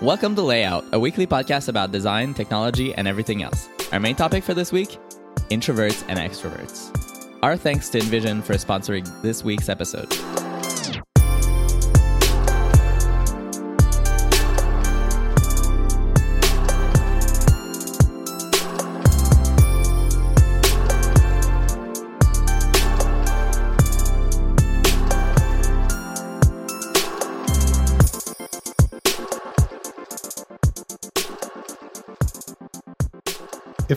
Welcome to Layout, a weekly podcast about design, technology, and everything else. Our main topic for this week introverts and extroverts. Our thanks to InVision for sponsoring this week's episode.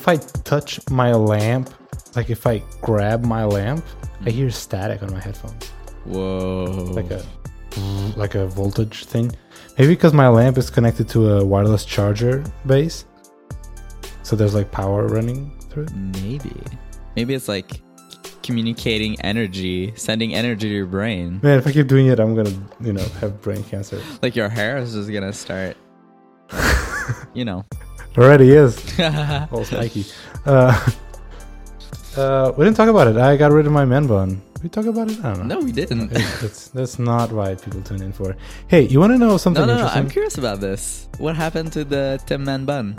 If I touch my lamp, like if I grab my lamp, I mm. hear static on my headphones, Whoa. like a like a voltage thing. Maybe because my lamp is connected to a wireless charger base, so there's like power running through it. Maybe. Maybe it's like communicating energy, sending energy to your brain. Man, if I keep doing it, I'm gonna you know have brain cancer. Like your hair is just gonna start, you know. Already is all spiky. Uh, uh, we didn't talk about it. I got rid of my man bun. We talk about it. I don't know. no, we didn't. It's, it's, that's not why people tune in for. Hey, you want to know something No, no, no. I'm curious about this. What happened to the Tim Man bun?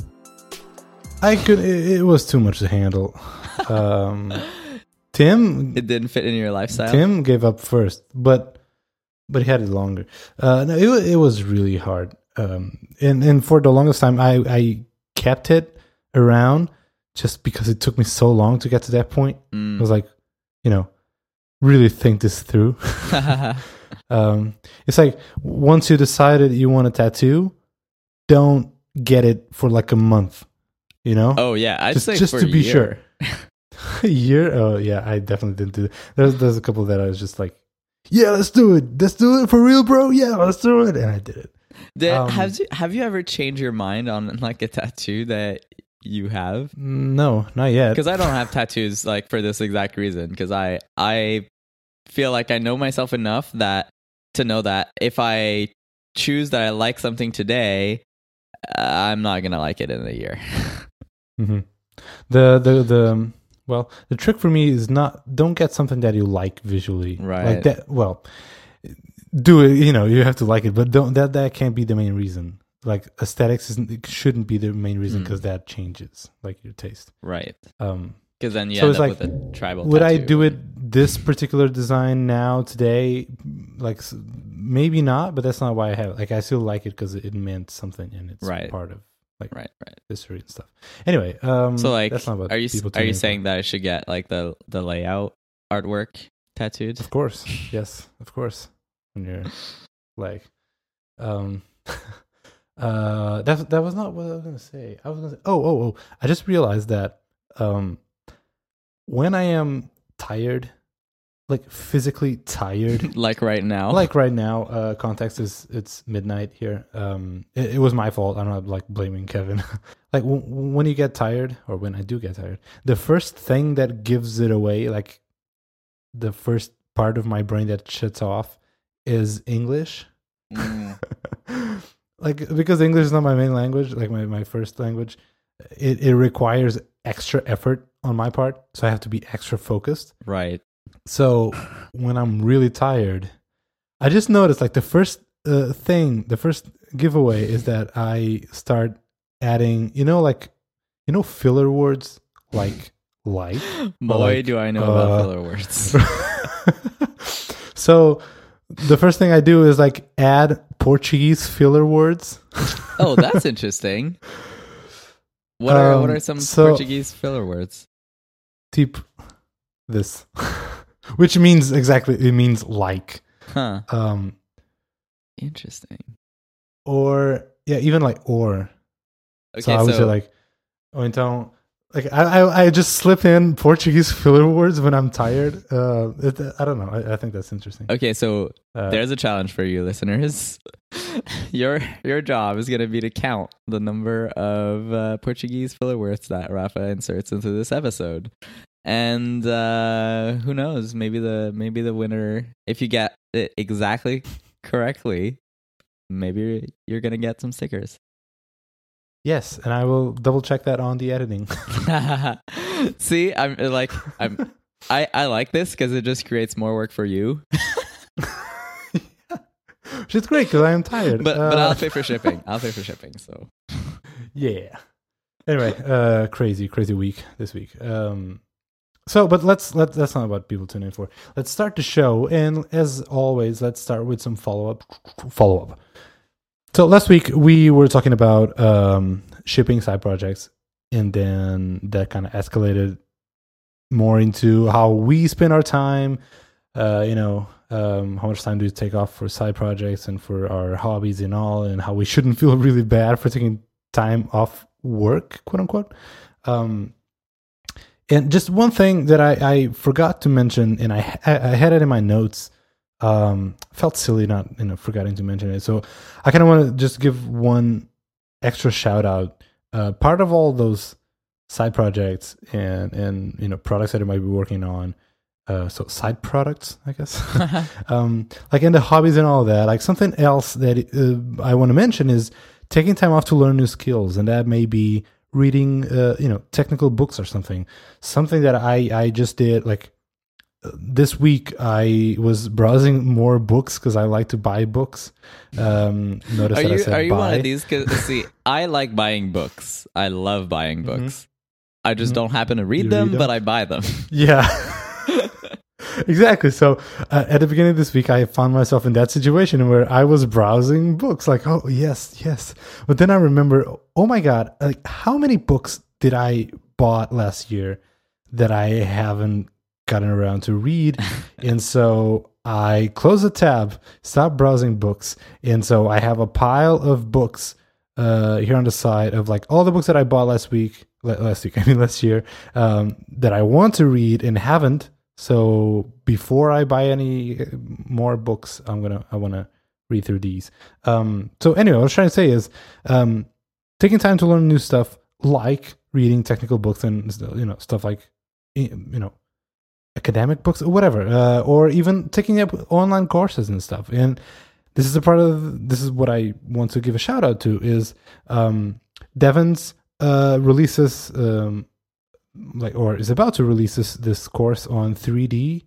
I could. It, it was too much to handle. Um, Tim. It didn't fit in your lifestyle. Tim gave up first, but but he had it longer. Uh, no, it it was really hard. Um, and and for the longest time, I I kept it around just because it took me so long to get to that point. I Mm. was like, you know, really think this through. um, it's like once you decided you want a tattoo, don't get it for like a month. You know, oh yeah, I'd just say just to be year. sure. a year? Oh yeah, I definitely didn't do that. There's there's a couple that I was just like, yeah, let's do it. Let's do it for real, bro. Yeah, let's do it, and I did it. Did, Um, have you have you ever changed your mind on like a tattoo that you have? No, not yet. Because I don't have tattoos like for this exact reason. Because I I feel like I know myself enough that to know that if I choose that I like something today, uh, I'm not gonna like it in a year. hmm The the the um, well, the trick for me is not don't get something that you like visually, Right. Like that. Well, do it. You know, you have to like it, but don't that that can't be the main reason. Like aesthetics isn't it shouldn't be the main reason Mm. because that changes like your taste. right. Um, Because then you So end it's up like, with a tribal. would I do it this particular design now today? Like maybe not, but that's not why I have it. Like I still like it because it meant something and it's Right. part of like Right, right. history and stuff. Anyway, um, So like, that's not what are you are you saying that I should get like the the layout artwork tattooed? Of course, yes, of course. When you're like, um, uh, that that was not what I was gonna say. I was gonna say, oh, oh, oh. I just realized that, um, when I am tired, like physically tired, like right now? like right now, uh, context is it's midnight here. Um, it, it was my fault. I'm not like blaming Kevin. like w- when you get tired, or when I do get tired, the first thing that gives it away, like the first part of my brain that shuts off, is English. Mm. like because English is not my main language, like my, my first language, it, it requires extra effort on my part. So I have to be extra focused. right. So when I'm really tired, I just noticed like the first uh, thing, the first giveaway is that I start adding, you know, like, you know, filler words like like. Boy, like, do I know uh, about filler words. so the first thing I do is like add Portuguese filler words. oh, that's interesting. What are what Um, are some so- Portuguese filler words? Type this, which means exactly, it means like. Huh. Um, Interesting. or, yeah, even like or. Okay, so I would say like, ou então, like I, I I just slip in Portuguese filler words when I'm tired. Uh, it, I don't know. I, I think that's interesting. okay, so Uh, there's a challenge for you, listeners. your your job is gonna be to count the number of uh, Portuguese filler words that Rafa inserts into this episode, and uh, who knows? Maybe the maybe the winner, if you get it exactly correctly, maybe you're gonna get some stickers. Yes, and I will double check that on the editing. See, I'm like I'm I I like this because it just creates more work for you. which is great because I am tired. But but Uh, I'll pay for shipping. I'll pay for shipping. So yeah. Anyway, uh, crazy, crazy week this week. Um, so, but let's let that's not what people tune in for. Let's start the show, and as always, let's start with some follow up. Follow up. So last week we were talking about um, shipping side projects, and then that kind of escalated more into how we spend our time. Uh, you know, um, how much time do we take off for side projects and for our hobbies and all, and how we shouldn't feel really bad for taking time off work, quote unquote. Um, and just one thing that I, I forgot to mention, and I I had it in my notes. Um, felt silly not you know forgetting to mention it. So I kind of want to just give one extra shout out. Uh, part of all those side projects and and you know products that I might be working on. Uh, so side products, I guess. um, like in the hobbies and all that. Like something else that uh, I want to mention is taking time off to learn new skills, and that may be reading, uh, you know, technical books or something. Something that I I just did like this week. I was browsing more books because I like to buy books. Um, notice are that I you said are you buy. one of these? Cause see, I like buying books. I love buying Mhm. books. I just Mhm. don't happen to read them, read them? but I buy them. Yeah. exactly. So uh, at the beginning of this week, I found myself in that situation where I was browsing books, like, oh yes, yes. But then I remember, oh my god, like how many books did I bought last year that I haven't gotten around to read, and so I close the tab, stop browsing books, and so I have a pile of books uh, here on the side of like all the books that I bought last week, last week, I mean last year, um, that I want to read and haven't. So before I buy any uh, more books, I'm gonna I want to read through these. Um, so anyway, what I was trying to say is um, taking time to learn new stuff, like reading technical books and you know stuff like you know academic books or whatever, uh, or even taking up online courses and stuff. And this is a part of this is what I want to give a shout out to is um, Devon's uh, releases um, like or is about to release this this course on 3D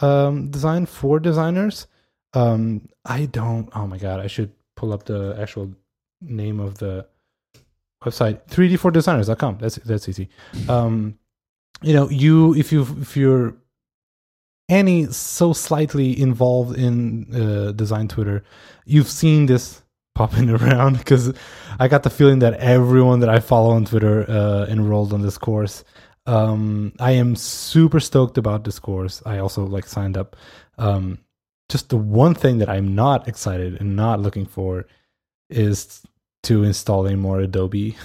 um, design for designers. Um, I don't. Oh my god! I should pull up the actual name of the website 3d4designers.com. That's that's easy. Um, you know, you if you if you're any so slightly involved in uh, design Twitter, you've seen this popping around because I got the feeling that everyone that I follow on Twitter uh, enrolled on this course. Um, I am super stoked about this course. I also like signed up. Um, just the one thing that I'm not excited and not looking for is to installing more Adobe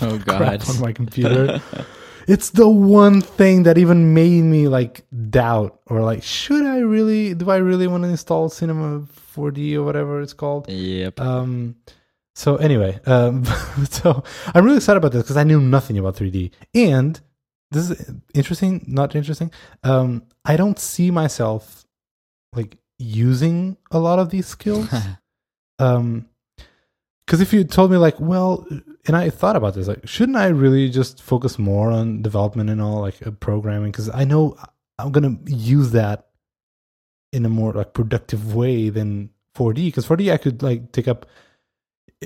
Oh crap God! on my computer. it's the one thing that even made me like doubt or like should I really do I really want to install Cinema 4D or whatever it's called? yep. Um so anyway, um so I'm really excited about this because I knew nothing about 3D. And this is interesting, not interesting. Um I don't see myself like using a lot of these skills um because if you told me like well and i thought about this like shouldn't i really just focus more on development and all like uh, programming? Because i know i'm gonna use that in a more like productive way than 4d because 4d i could like take up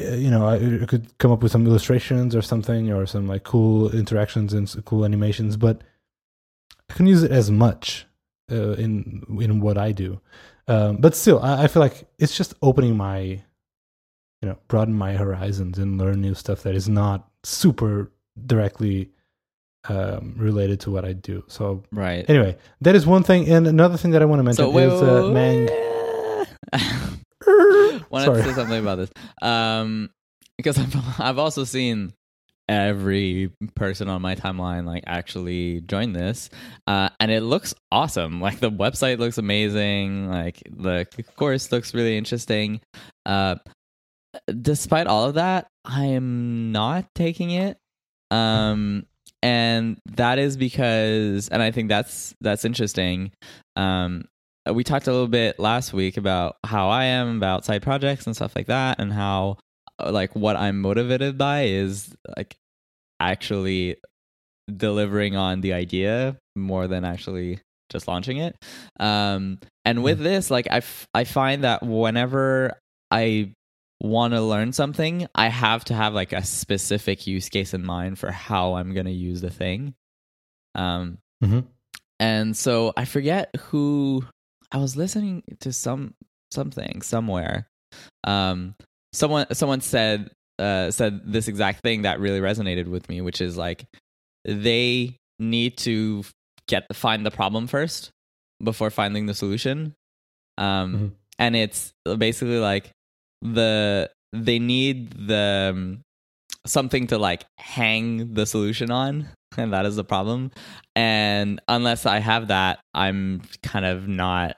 uh, you know I, could come up with some illustrations or something or some like cool interactions and cool animations but i couldn't use it as much uh, in in what i do. Um, but still I, I feel like it's just opening my you know broaden my horizons and learn new stuff that is not super directly um, related to what I do. So right. anyway, that is one thing, and another thing that I want to mention So wait, is uh, Meng. Sorry. to say something about this. Um, because I've I've also seen every person on my timeline like actually join this, uh, and it looks awesome. Like the website looks amazing. Like the course looks really interesting. Uh, despite all of that, I am not taking it. Um, and that is because, and I think that's that's interesting. Um, we talked a little bit last week about how I am about side projects and stuff like that, and how uh, like what I'm motivated by is like actually delivering on the idea more than actually just launching it. Um, and with this, like I, f- I find that whenever I want to learn something, I have to have like a specific use case in mind for how I'm going to use the thing. Um, Mhm. and so I forget who I was listening to some something somewhere. Um, someone someone said uh, said this exact thing that really resonated with me, which is like they need to get find the problem first before finding the solution. Um, Mhm. and it's basically like the they need the um, something to like hang the solution on and that is the problem. And unless i have that i'm kind of not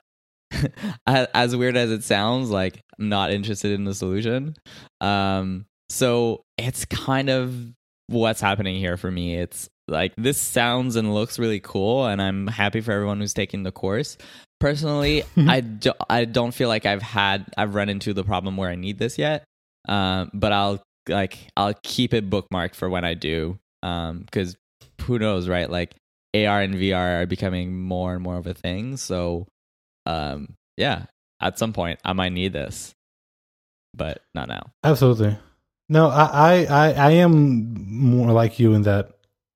as weird as it sounds like I'm not interested in the solution. Um so it's kind of what's happening here for me. It's like this sounds and looks really cool and i'm happy for everyone who's taking the course personally i do, i don't feel like i've had i've run into the problem where i need this yet. Um but i'll like i'll keep it bookmarked for when i do um because who knows right? Like ar and vr are becoming more and more of a thing. So um yeah at some point i might need this but not now. Absolutely. No, I, I, I, I am more like you in that,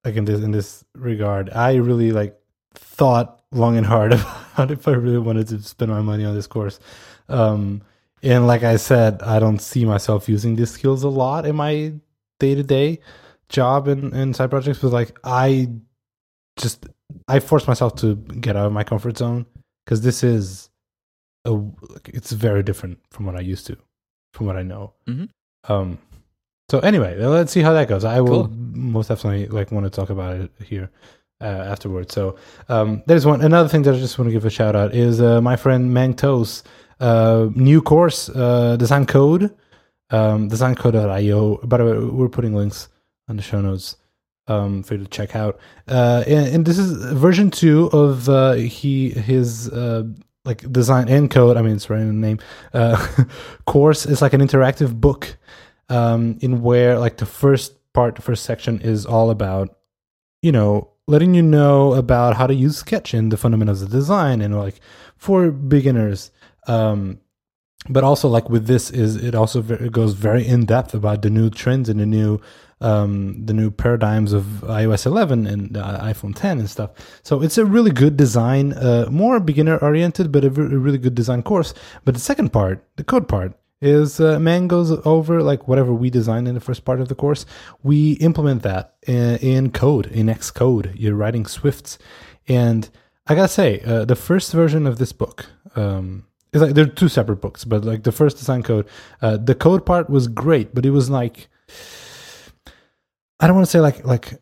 like in this in this regard. I really like thought long and hard about if I really wanted to spend my money on this course. Um, and like I said, I don't see myself using these skills a lot in my day to day job and, and side projects. But like I just I force myself to get out of my comfort zone because this is a it's very different from what I used to, from what I know. Mhm. Um. So anyway, let's see how that goes. I will Cool. most definitely like want to talk about it here uh, afterwards. So um, there's one another thing that I just want to give a shout out is uh, my friend Meng To's uh, new course, uh, Design Code, um, designcode.io. By the way, we're putting links on the show notes um, for you to check out. Uh, and, and this is version two of uh, he his like design and code. I mean, it's right in the name. Course is like an interactive book um, in where like the first part, the first section is all about you know letting you know about how to use Sketch and the fundamentals of design and like for beginners. Um, but also like with this is it also ve- it goes very in depth about the new trends and the new um the new paradigms of iOS 11 and uh, iPhone 10 and stuff. So it's a really good design, uh, more beginner oriented, but a really good design course. But the second part, the code part, is uh, man goes over like whatever we designed in the first part of the course. We implement that in, in code, in Xcode. You're writing Swifts, and I gotta say, uh, the first version of this book. Um, it's like they're two separate books, but like the first design code, uh, the code part was great, but it was like I don't want to say like like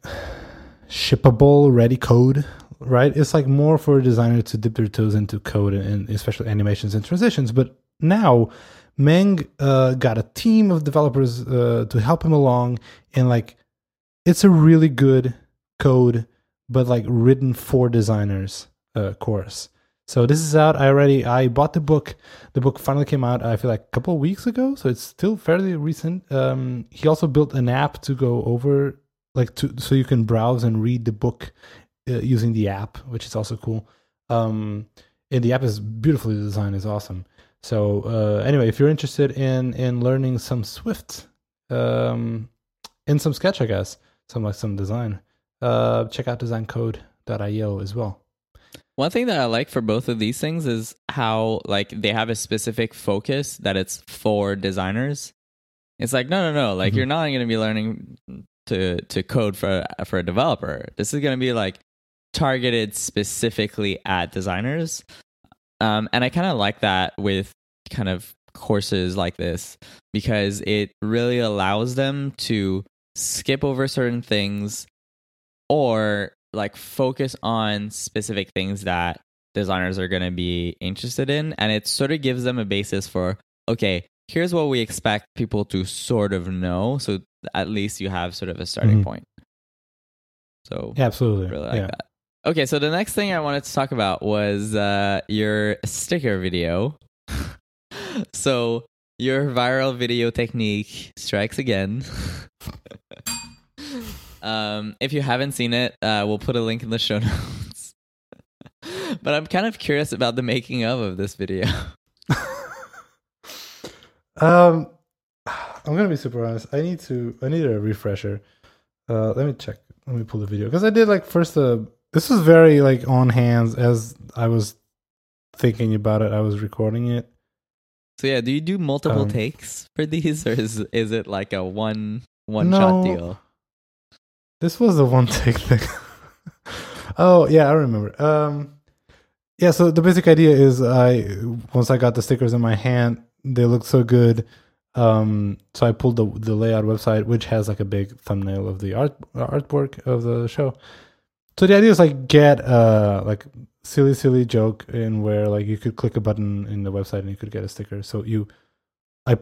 shippable ready code, right? It's like more for a designer to dip their toes into code and, and especially animations and transitions. But now Meng uh, got a team of developers uh, to help him along, and like it's a really good code, but like written for designers uh, course. So this is out. I already I bought the book. The book finally came out. I feel like a couple weeks ago, so it's still fairly recent. Um, he also built an app to go over, like to so you can browse and read the book uh, using the app, which is also cool. Um, and the app is beautifully designed. is awesome. So uh, anyway, if you're interested in in learning some Swift, um, in some Sketch, I guess, some like some design, uh, check out designcode.io as well. One thing that I like for both of these things is how like they have a specific focus that it's for designers. It's like no, no, no. Like Mhm. you're not going to be learning to to code for for a developer. This is going to be like targeted specifically at designers. Um, and I kind of like that with kind of courses like this because it really allows them to skip over certain things or like focus on specific things that designers are going to be interested in and it sort of gives them a basis for okay here's what we expect people to sort of know so at least you have sort of a starting Mhm. point so Yeah, absolutely. really like yeah. that okay so the next thing i wanted to talk about was uh, your sticker video so your viral video technique strikes again um, if you haven't seen it uh, we'll put a link in the show notes but i'm kind of curious about the making of of this video Um, I'm gonna be super honest. I need to. I need a refresher. Uh, let me check. Let me pull the video because I did like first. Uh, this was very like on hands as I was thinking about it. I was recording it. So yeah, do you do multiple Um, takes for these, or is is it like a one one shot deal? This was the one take thing. oh yeah, I remember. Um, yeah. So the basic idea is, I once I got the stickers in my hand, they looked so good. Um, so I pulled the the layout website, which has like a big thumbnail of the art artwork of the show. So the idea is like get uh like silly silly joke in where like you could click a button in the website and you could get a sticker. So you, I,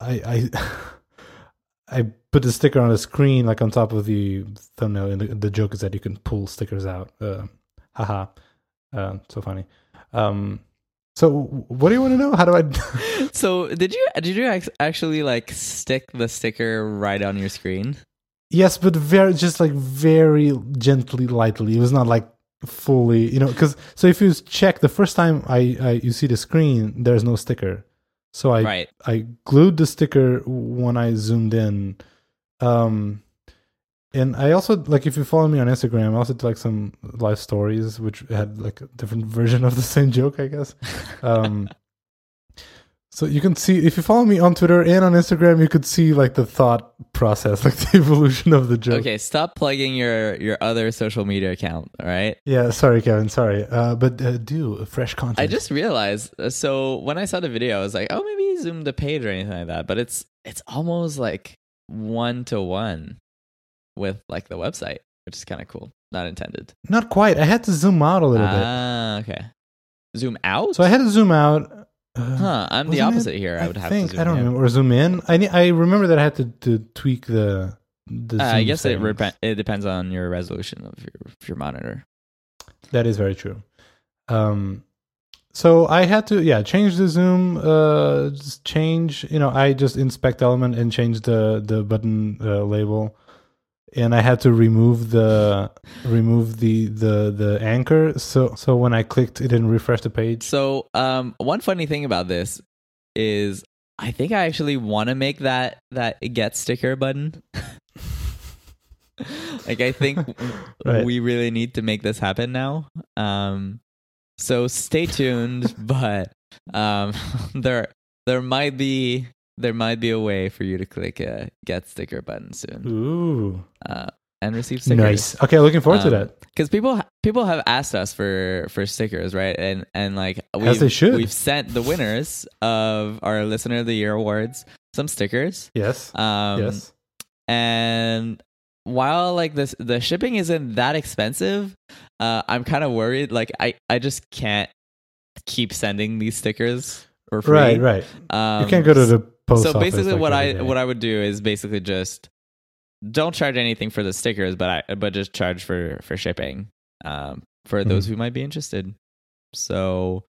I, I. I put the sticker on the screen, like on top of the thumbnail, and the, the joke is that you can pull stickers out. Uh, haha, uh, so funny. Um, so, what do you want to know? How do I? So did you did you actually like stick the sticker right on your screen? Yes, but very just like very gently, lightly. It was not like fully, you know. Because so if you check the first time I, I you see the screen, there's no sticker. So I right. I glued the sticker when I zoomed in. Um and I also like if you follow me on Instagram, I also did like some live stories which had like a different version of the same joke, I guess. Um so you can see if you follow me on Twitter and on Instagram, you could see like the thought process, like the evolution of the joke. Okay, stop plugging your your other social media account. All right. Yeah, sorry, Kevin. Sorry, uh, but uh, do fresh content. I just realized. uh, So when I saw the video, I was like, oh, maybe zoom the page or anything like that. But it's it's almost like one to one with like the website, which is kind of cool. Not intended. not quite. I had to zoom out a little bit. Ah, okay. Zoom out. So I had to zoom out. Uh, huh? I'm the wasn't it? opposite here. I would have think, to. Zoom I don't in. remember or zoom in. I I remember that I had to, to tweak the. the Uh, I guess it rep- it depends on your resolution of your of your monitor. That is very true. Um, so I had to yeah change the zoom. Uh, change you know I just inspect element and change the the button uh, label, and I had to remove the remove the the the anchor. So so when I clicked, it didn't refresh the page. So, um, one funny thing about this is I think I actually want to make that that get sticker button. like I think Right. we really need to make this happen now. Um, so stay tuned, but um, there there might be there might be a way for you to click a get sticker button soon Ooh, uh, and receive stickers. nice. Okay, looking forward to Um, that. because people people have asked us for for stickers right and and like we've, As they should. we've sent the winners of our listener of the year awards some stickers Yes. um yes. and while like this the shipping isn't that expensive uh i'm kind of worried like i i just can't keep sending these stickers for free Right. Right. um, you can't go to the post so basically like, what i day. what i would do is basically just don't charge anything for the stickers but i but just charge for for shipping um for those Mhm. who might be interested so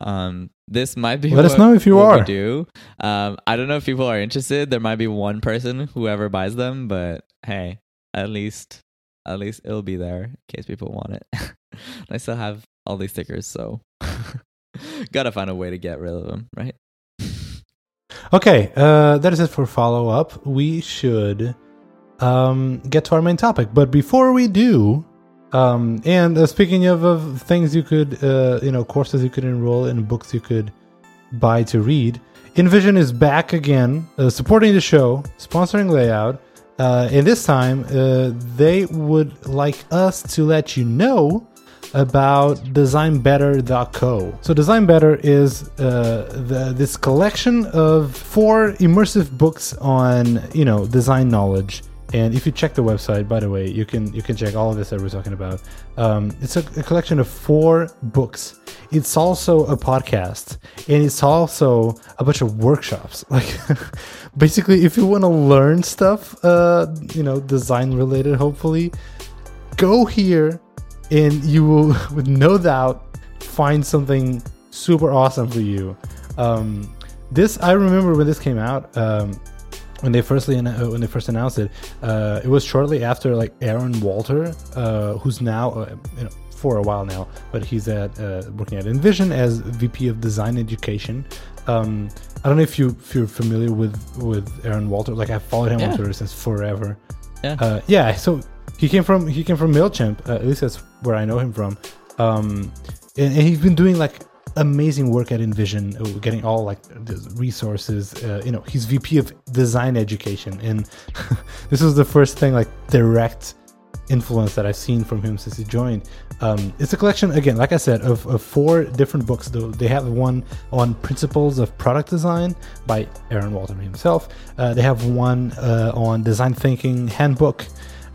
um this might be Let us know if you are. do um i don't know if people are interested there might be one person whoever buys them but hey at least at least it'll be there in case people want it i still have all these stickers so gotta find a way to get rid of them right Okay, uh, that is it for follow up. We should um, get to our main topic, but before we do, um, and uh, speaking of, of things you could, uh, you know, courses you could enroll in, books you could buy to read, InVision is back again, uh, supporting the show, sponsoring Layout, uh, and this time uh, they would like us to let you know about designbetter.co. So Design Better is uh, the, this collection of four immersive books on you know design knowledge. And if you check the website, by the way, you can you can check all of this that we're talking about. Um, it's a, a collection of four books. It's also a podcast, and it's also a bunch of workshops. Like basically, if you want to learn stuff, uh, you know, design related, hopefully, go here and you will with no doubt find something super awesome for you um, this i remember when this came out um, when they firstly when they first announced it uh, it was shortly after like aaron walter uh, who's now uh, you know for a while now but he's at uh, working at InVision as vp of design education um, I don't know if you if you're familiar with with Aaron Walter. Like I've followed him Yeah. on Twitter since forever. Yeah. Uh, yeah. So he came from he came from Mailchimp. Uh, at least that's where I know him from. Um, and, and he's been doing like amazing work at InVision, uh, getting all like the resources. Uh, you know, he's VP of Design Education, and this was the first thing like direct influence that I've seen from him since he joined. Um, it's a collection, again, like I said, of, of four different books. Though they have one on principles of product design by Aaron Walter himself. Uh, they have one uh, on design thinking handbook,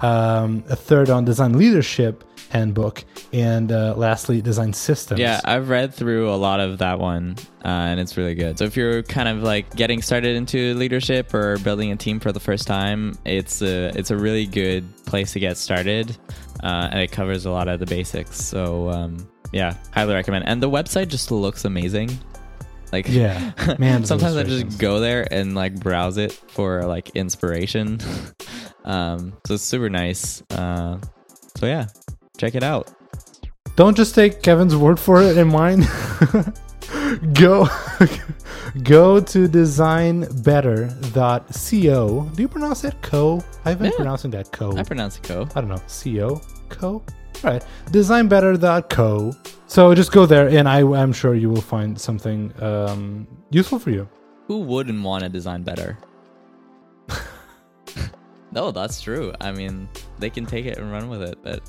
um, a third on design leadership handbook, and uh, lastly, design systems. Yeah, I've read through a lot of that one, uh, and it's really good. So if you're kind of like getting started into leadership or building a team for the first time, it's a it's a really good place to get started, uh, and it covers a lot of the basics. So um, yeah, highly recommend. And the website just looks amazing. Like Yeah, man, sometimes I just go there and like browse it for like inspiration. um, so it's super nice. Uh, so yeah, check it out. Don't just take Kevin's word for it and mine. go go to designbetter.co. Do you pronounce that co? I've been Yeah. pronouncing that co. I pronounce it co. I don't know. Co? Co? All right. Designbetter.co. So just go there and I, I'm sure you will find something um, useful for you. Who wouldn't want to design better? No, that's true. I mean, they can take it and run with it, but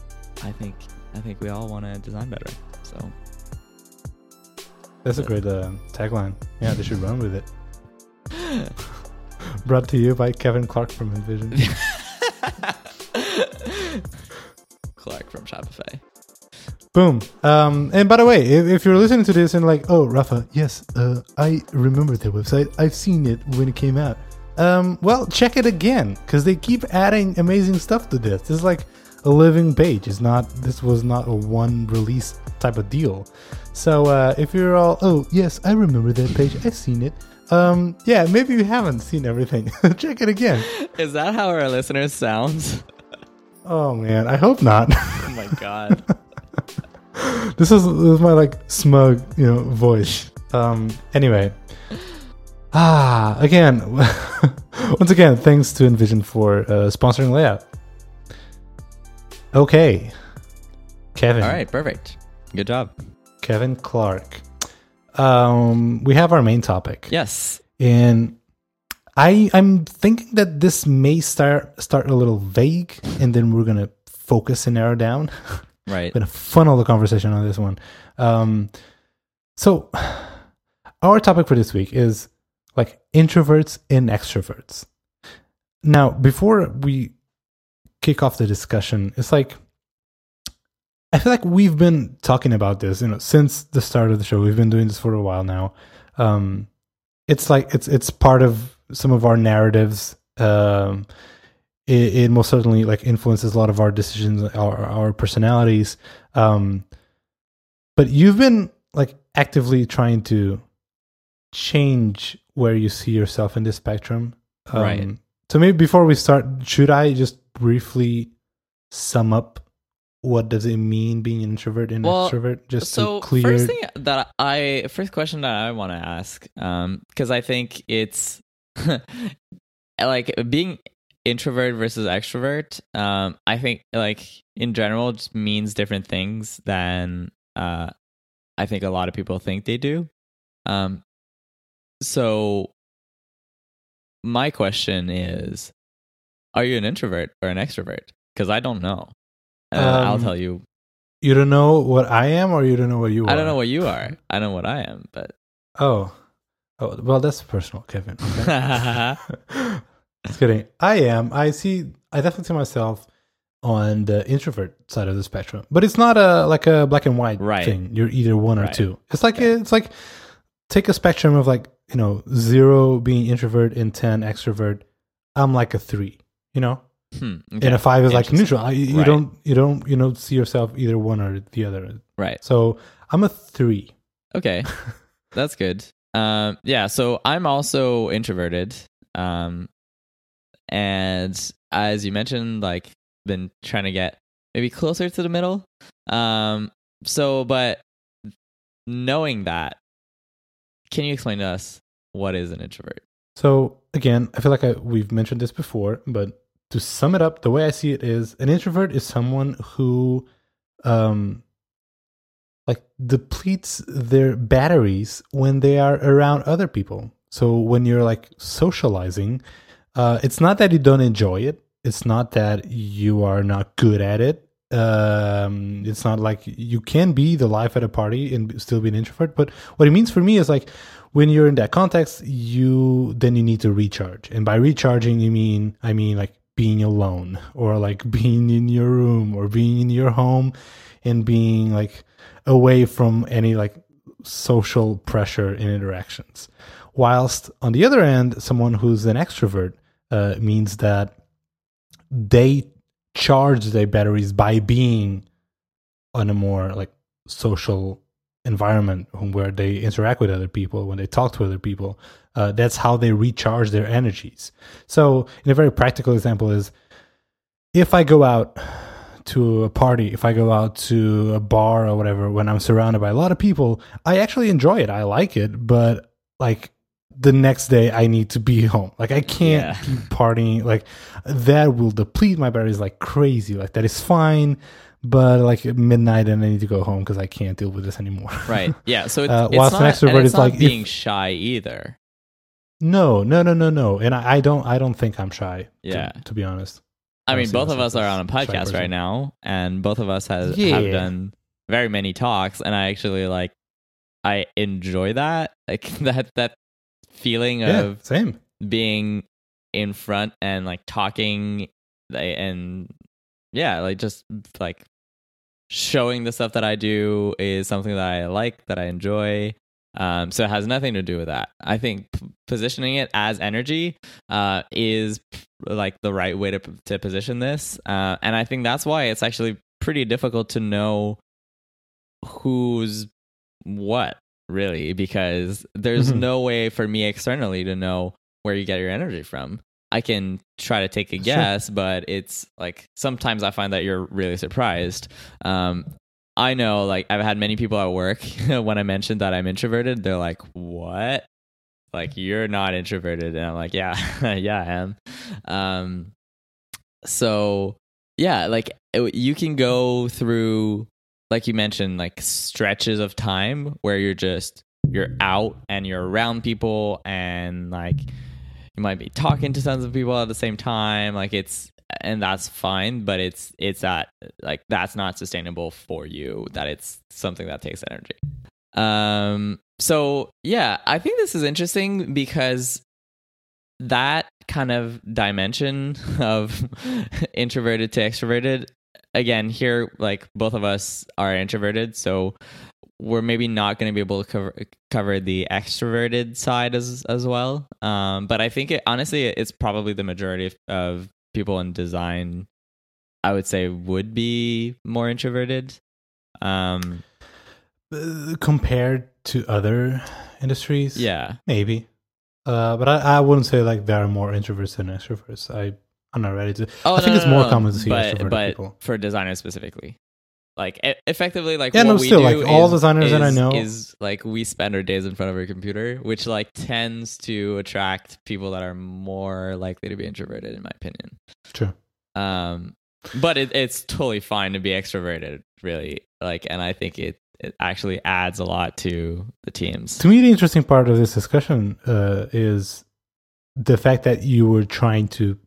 I think I think we all want to design better. So That's a great uh, tagline. Yeah, they should run with it. Brought to you by Kevin Clark from InVision. Clark from Shopify. Boom. Um, and by the way, if, if you're listening to this and like, oh, Rafa, yes, uh, I remember their website. I've seen it when it came out. Um, well, check it again because they keep adding amazing stuff to this. It's like a living page. It's not. This was not a one release type of deal. So uh, if you're all, oh, yes, I remember that page. I've seen it. Um, yeah, maybe you haven't seen everything. check it again. Is that how our listeners sound? Oh man, I hope not. Oh my god. this is this is my like smug you know voice um anyway ah again once again thanks to InVision for uh, sponsoring layout okay kevin all right, perfect. Good job. kevin clark um we have our main topic Yes. and i i'm thinking that this may start start a little vague and then we're gonna focus and narrow down Right. gonna funnel the conversation on this one. Um, so, our topic for this week is like introverts and extroverts. Now, before we kick off the discussion, it's like I feel like we've been talking about this, you know, since the start of the show. We've been doing this for a while now. Um, it's like it's it's part of some of our narratives. Um, it, it most certainly like influences a lot of our decisions, our our personalities. Um, but you've been like actively trying to change where you see yourself in this spectrum. Um, Right. So maybe before we start, should I just briefly sum up what does it mean being an introvert and Well, extrovert? Just so to clear. first thing that I first question that I want to ask, um, because I think it's like being introvert versus extrovert. Um, I think like in general just means different things than uh, I think a lot of people think they do. Um, so my question is, are you an introvert or an extrovert? Because I don't know. Uh, I'll Um, tell you you don't know what I am, or you don't know what you are. I don't know what you are. I know what I am, but Oh, oh, well, that's personal, Kevin. okay? Just kidding. I am. I see. I definitely see myself on the introvert side of the spectrum, but it's not a like a black and white Right. thing. You're either one or two. It's like Okay. it's like take a spectrum of like you know zero being introvert and ten extrovert. I'm like a three. You know, hmm, and a five is like neutral. I, you Right. don't you don't you don't see yourself either one or the other. right. So I'm a three. Okay, that's good. Um, yeah. So I'm also introverted. Um, and as you mentioned, like been trying to get maybe closer to the middle. Um, so but knowing that, can you explain to us what is an introvert? So again, I feel like I, we've mentioned this before, but to sum it up, the way I see it is an introvert is someone who um like depletes their batteries when they are around other people. So when you're like socializing, uh it's not that you don't enjoy it. It's not that you are not good at it. Um it's not like you can be the life at a party and still be an introvert, but what it means for me is like when you're in that context, you then you need to recharge. And by recharging, you mean I mean like being alone or like being in your room or being in your home and being like away from any like social pressure and interactions. Whilst on the other end, someone who's an extrovert uh, means that they charge their batteries by being on a more like social environment where they interact with other people, when they talk to other people. Uh, that's how they recharge their energies. So, in a very practical example, is if I go out to a party, if I go out to a bar or whatever, when I'm surrounded by a lot of people, I actually enjoy it. I like it, but like the next day I need to be home. Like I can't Yeah. keep partying. Like that will deplete my batteries like crazy. Like that is fine, but like at midnight and I need to go home because I can't deal with this anymore. Right. Yeah. So it's, Uh, it's whilst not, extrovert it's is not like if- being shy either. no, no, no, no, no. And I, I don't. I don't think I'm shy. Yeah. To, be honest. I I mean, both of us are on a as a shy podcast right now, and both of us has, Yeah. have done very many talks, and I actually like, I enjoy that, like that that feeling Yeah. of Same. being in front and like talking, and yeah, like just like showing the stuff that I do is something that I like, that I enjoy. Um, so it has nothing to do with that. I think p- positioning it as energy uh, is p- like the right way to p- to position this, uh, and I think that's why it's actually pretty difficult to know who's what really because there's Mhm. no way for me externally to know where you get your energy from. I can try to take a Sure. guess, but it's like sometimes I find that you're really surprised. Um, I know, like, I've had many people at work when I mentioned that I'm introverted, they're like, What? Like, you're not introverted. And I'm like, Yeah, yeah, I am. Um, so, yeah, like, it- you can go through, like you mentioned, like stretches of time where you're just, you're out and you're around people and like, you might be talking to tons of people at the same time like it's and that's fine but it's it's that like that's not sustainable for you that it's something that takes energy. Um so yeah i think this is interesting because that kind of dimension of introverted to extroverted again here like both of us are introverted so we're maybe not going to be able to cover cover the extroverted side as as well. Um, but I think it honestly it's probably the majority of, of people in design. I would say would be more introverted. Um, Uh, compared to other industries, yeah, maybe. Uh, but I, I wouldn't say like there are more introverts than extroverts. I I'm not ready to. Oh, I think no, it's no, more no, common to see but, extroverted but people. for designers specifically. Like e- effectively, like Yeah, what no, we still, do like, all is- designers that I know- is like we spend our days in front of our computer, which like tends to attract people that are more likely to be introverted, in my opinion. True. Um, but it, it's totally fine to be extroverted, really. Like, and I think it it actually adds a lot to the teams. To me, the interesting part of this discussion uh, is the fact that you were trying to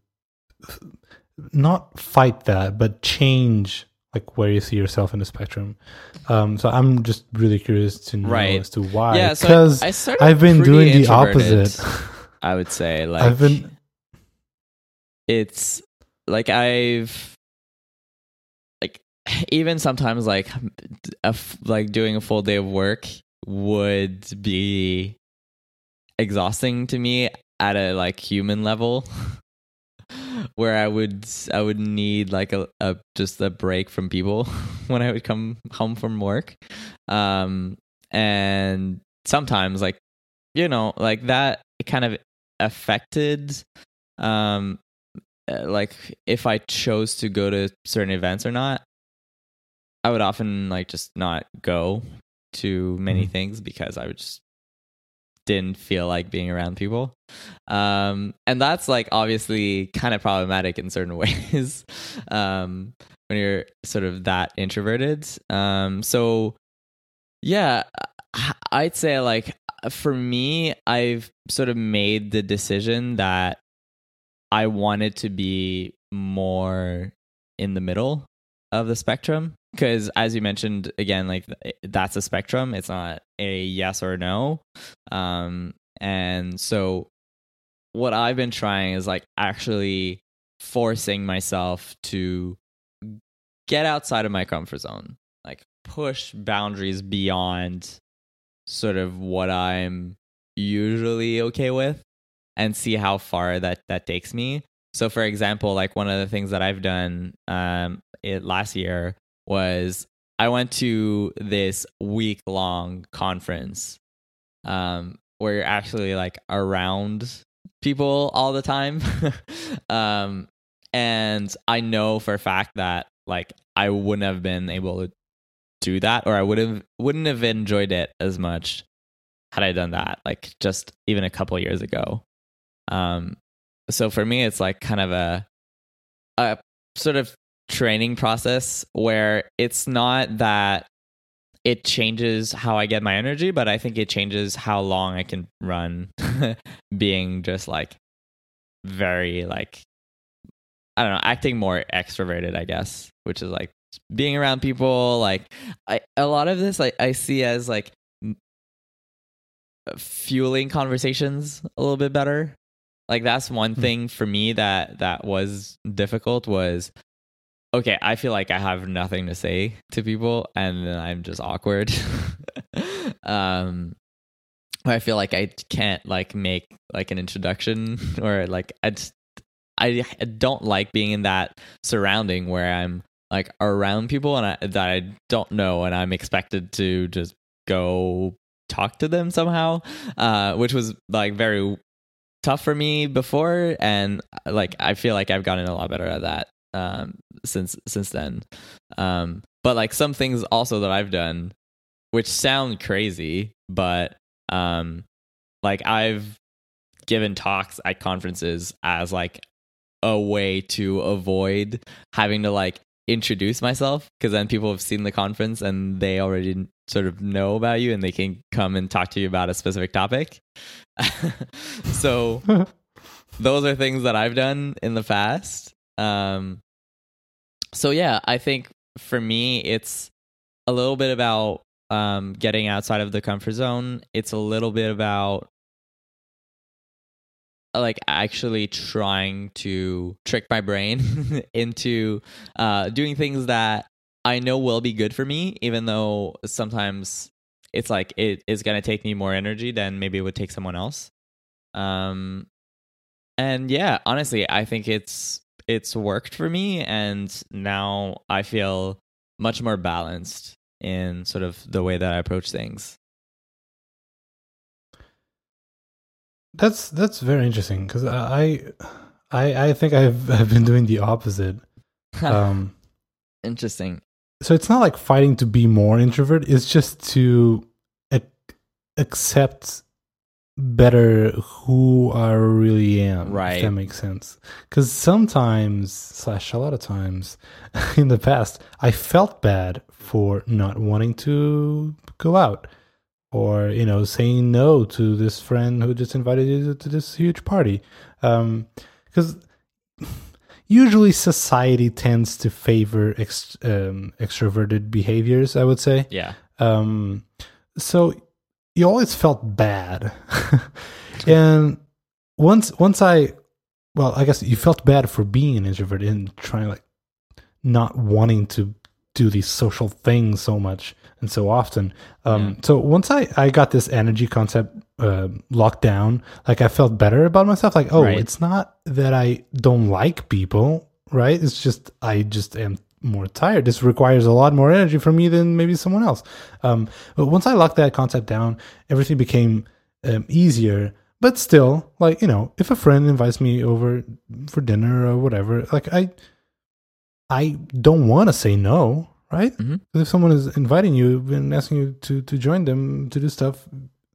not fight that, but change like where you see yourself in the spectrum. Um, so I'm just really curious to know Right. as to why. yeah, so because I, I I've been doing the opposite. I would say, like I've been it's like I've like even sometimes like a f- like doing a full day of work would be exhausting to me at a like human level where I would I would need like a, a just a break from people when I would come home from work um and sometimes like you know like that it kind of affected um uh, like if I chose to go to certain events or not, I would often like just not go to many Mhm. things because I would just didn't feel like being around people. Um, and that's like obviously kind of problematic in certain ways um, when you're sort of that introverted. Um, so, yeah, I'd say like for me, I've sort of made the decision that I wanted to be more in the middle of the spectrum because as you mentioned again like that's a spectrum. It's not a yes or no. Um and so what i've been trying is like actually forcing myself to get outside of my comfort zone like push boundaries beyond sort of what i'm usually okay with and see how far that that takes me so for example like one of the things that i've done um it last year was I went to this week long conference um, where you're actually like around people all the time. um, and I know for a fact that like I wouldn't have been able to do that or I would have wouldn't have enjoyed it as much had I done that like just even a couple years ago. Um, so for me it's like kind of a a sort of training process where it's not that it changes how I get my energy, but I think it changes how long I can run being just like very like I don't know, acting more extroverted, I guess, which is like being around people like I a lot of this like I see as like fueling conversations a little bit better. Like that's one hmm. thing for me that that was difficult was okay, I feel like I have nothing to say to people and then I'm just awkward. um I feel like I can't like make like an introduction or like I just I, I don't like being in that surrounding where I'm like around people and I, that I don't know and I'm expected to just go talk to them somehow uh which was like very tough for me before and like I feel like I've gotten a lot better at that um, since since then. Um, but like some things also that I've done, which sound crazy, but um, like I've given talks at conferences as like a way to avoid having to like introduce myself because then people have seen the conference and they already sort of know about you and they can come and talk to you about a specific topic. so those are things that I've done in the past um, so yeah, I think for me, it's a little bit about um, getting outside of the comfort zone. It's a little bit about like actually trying to trick my brain into uh, doing things that I know will be good for me, even though sometimes it's like it is going to take me more energy than maybe it would take someone else. Um, and yeah, honestly, I think it's it's worked for me and now I feel much more balanced in sort of the way that I approach things. That's that's very interesting because I, I I think I've I've been doing the opposite. Um, interesting. So it's not like fighting to be more introvert. It's just to ac- accept better who I really am. Right. If that makes sense. Because sometimes, slash, a lot of times in the past, I felt bad for not wanting to go out or, you know, saying no to this friend who just invited you to this huge party. Because um, usually society tends to favor ex- um, extroverted behaviors, I would say. Yeah. Um, so you always felt bad. and once once I well, I guess you felt bad for being an introvert and trying like not wanting to do these social things so much and so often. Um, yeah. So once I, I got this energy concept uh, locked down, like I felt better about myself. Like, oh, right. it's not that I don't like people, right? It's just I just am more tired. This requires a lot more energy from me than maybe someone else. Um, but once I locked that concept down, everything became um, easier. But still, like you know, if a friend invites me over for dinner or whatever, like I, I don't want to say no, right? Mm-hmm. If someone is inviting you and asking you to to join them to do stuff,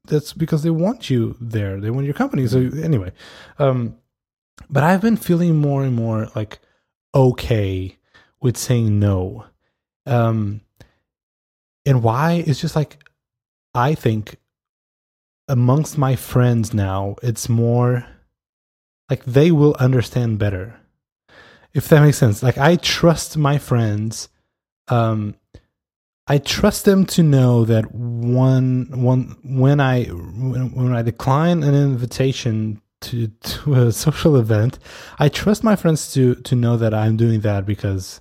that's because they want you there. They want your company. So anyway, um, but I've been feeling more and more like okay with saying no. Um, and why? It's just like I think amongst my friends now, it's more like they will understand better. If that makes sense. Like I trust my friends. Um, I trust them to know that one one when I when, when I decline an invitation to to a social event, I trust my friends to to know that I'm doing that because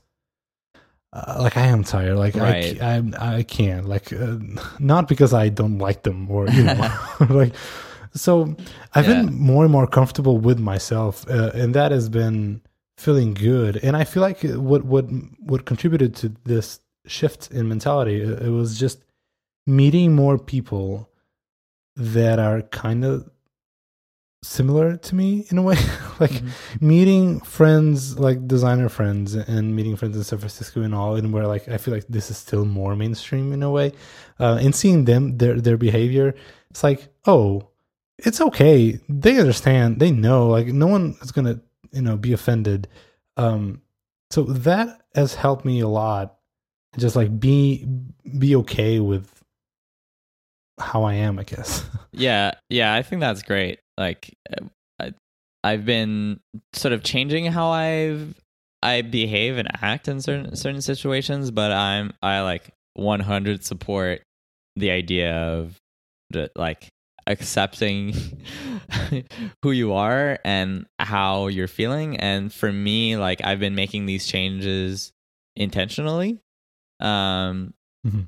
uh, like I am tired, like Right. I I I can't like uh, not because I don't like them or you know like so I've Yeah. been more and more comfortable with myself, uh, and that has been feeling good. And I feel like what what what contributed to this shift in mentality it, it was just meeting more people that are kind of similar to me in a way like Mhm. meeting friends like designer friends and meeting friends in san francisco and all and where like i feel like this is still more mainstream in a way uh, and seeing them their their behavior it's like oh it's okay they understand they know like no one is gonna you know be offended um so that has helped me a lot just like be be okay with how i am i guess Yeah, yeah, I think that's great. Like, uh, I, I've been sort of changing how I've I behave and act in certain certain situations, but I'm I like 100 support the idea of the, like accepting who you are and how you're feeling. And for me, like I've been making these changes intentionally. Um, Mhm.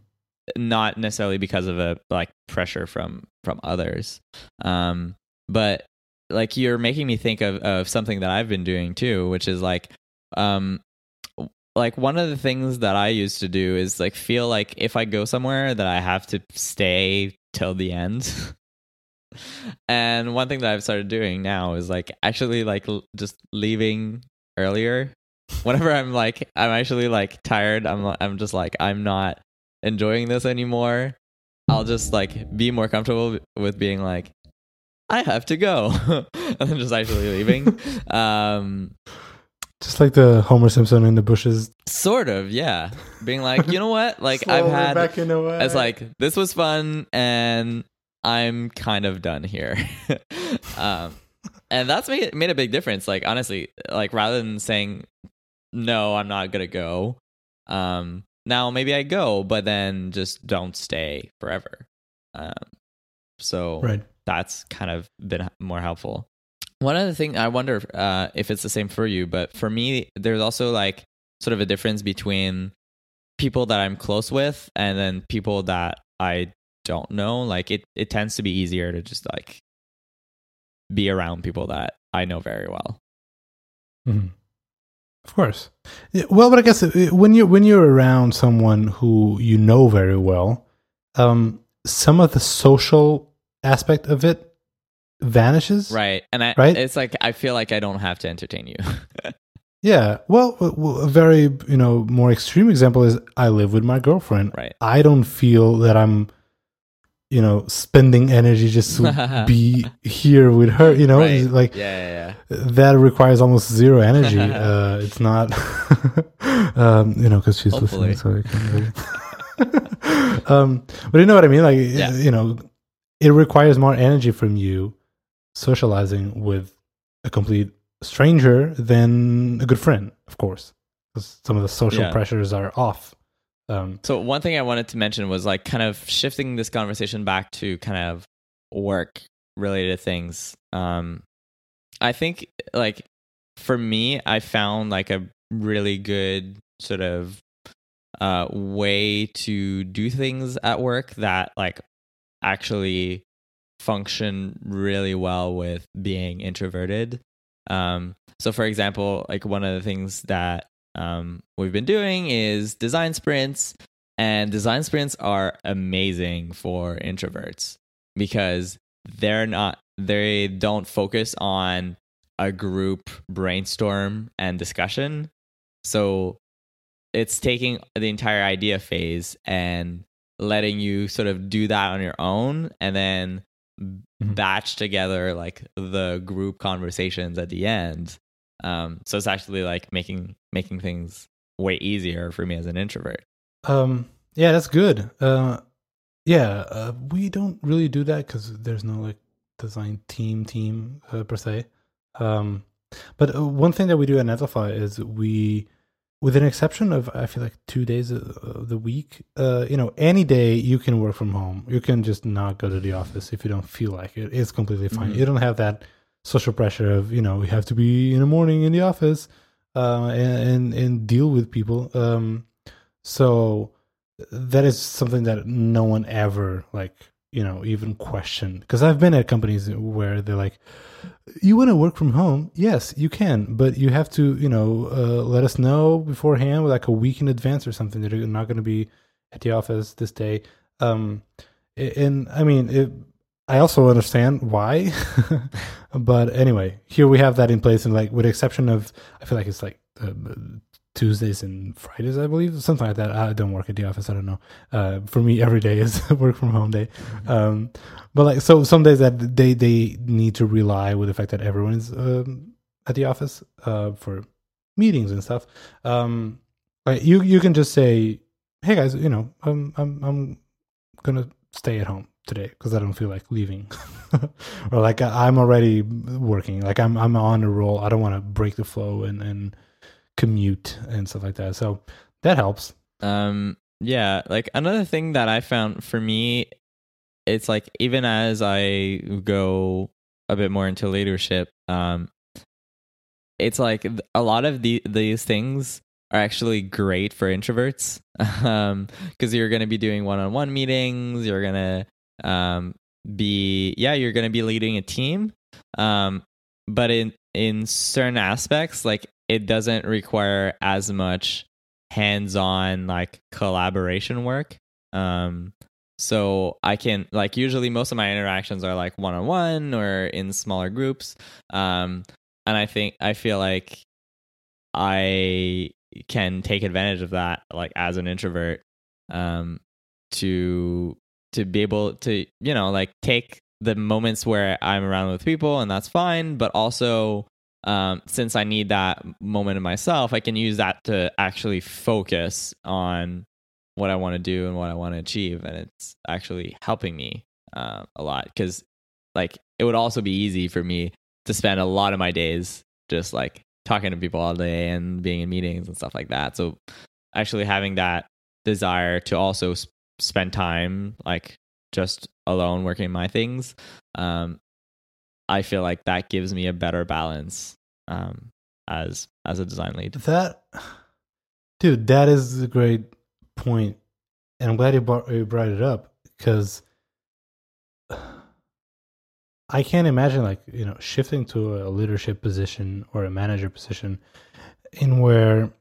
not necessarily because of a like pressure from from others um but like you're making me think of of something that I've been doing too which is like um like one of the things that I used to do is like feel like if I go somewhere that I have to stay till the end and one thing that I've started doing now is like actually like l- just leaving earlier. Whenever I'm like I'm actually like tired I'm I'm just like I'm not enjoying this anymore. I'll just like be more comfortable with being like I have to go. And then just actually leaving. Um just like the homer simpson in the bushes. Sort of yeah. Being like you know what? Like I've had backing away. it's like this was fun and I'm kind of done here. um, and that's made made a big difference. Like honestly, like rather than saying no, I'm not gonna go. Um, now maybe I go, but then just don't stay forever. Um, so right that's kind of been more helpful. One other thing I wonder uh, if it's the same for you, but for me, there's also like sort of a difference between people that I'm close with and then people that I don't know. Like it, it tends to be easier to just like be around people that I know very well. Mhm. Of course. Well, but I guess uh, when you when you're around someone who you know very well, um, some of the social aspect of it vanishes. Right. And I, Right? it's like I feel like I don't have to entertain you. Yeah. Well, a very you know more extreme example is I live with my girlfriend. right. I don't feel that I'm, you know, spending energy just to be here with her. You know, right. Like yeah, yeah, that requires almost zero energy. uh, it's not, um, you know, because she's Hopefully. listening, so I can really. um, but you know what I mean? Like, Yeah. you know, it requires more energy from you socializing with a complete stranger than a good friend, of course, because some of the social Yeah. pressures are off. Um, So one thing I wanted to mention was like kind of shifting this conversation back to kind of work related things. Um I think like for me I found like a really good sort of uh way to do things at work that like actually function really well with being introverted. Um so for example, like one of the things that um, we've been doing is design sprints, and design sprints are amazing for introverts because they're not they don't focus on a group brainstorm and discussion. So it's taking the entire idea phase and letting you sort of do that on your own and then Mhm. batch together like the group conversations at the end. Um, so it's actually like making making things way easier for me as an introvert. Um, yeah, that's good. Uh, yeah, uh, we don't really do that because there's no like design team team uh, per se. Um, but uh, one thing that we do at Netlify is we, with an exception of I feel like two days of the week, uh, you know, any day you can work from home. You can just not go to the office if you don't feel like it. It's completely fine. Mhm. You don't have that social pressure of you know we have to be in the morning in the office uh, and, and and deal with people. Um, so that is something that no one ever like you know even questioned because I've been at companies where they're like, you want to work from home? Yes, you can, but you have to you know uh, let us know beforehand, like a week in advance or something that you're not going to be at the office this day. Um, and I mean it. I also understand why, but anyway, here we have that in place, and like with the exception of, I feel like it's like uh, Tuesdays and Fridays, I believe, something like that. I don't work at the office. I don't know. Uh, for me, every day is work from home day. Um, but like, so some days that they they need to rely with the fact that everyone is um, at the office uh, for meetings and stuff. Um, like you you can just say, hey guys, you know, I'm I'm I'm gonna stay at home today because I don't feel like leaving, or like I'm already working. Like I'm I'm on a roll. I don't want to break the flow and and commute and stuff like that. So that helps. Um, yeah, like another thing that I found for me, it's like even as I go a bit more into leadership, um, it's like a lot of the these things are actually great for introverts, um, because you're going to be doing one-on-one meetings, you're gonna um be yeah, you're going to be leading a team, um, but in in certain aspects, like it doesn't require as much hands-on like collaboration work. Um so i can like usually most of my interactions are like one-on-one or in smaller groups um and i think i feel like i can take advantage of that like as an introvert um to to be able to you know like take the moments where i'm around with people and that's fine but also um, since I need that moment of myself, I can use that to actually focus on what I want to do and what I want to achieve, and it's actually helping me uh, a lot. Because like it would also be easy for me to spend a lot of my days just like talking to people all day and being in meetings and stuff like that. So actually having that desire to also spend time like just alone working my things um, I feel like that gives me a better balance um, as as a design lead. That, dude, that is a great point, and I'm glad you brought, you brought it up because I can't imagine like you know shifting to a leadership position or a manager position in where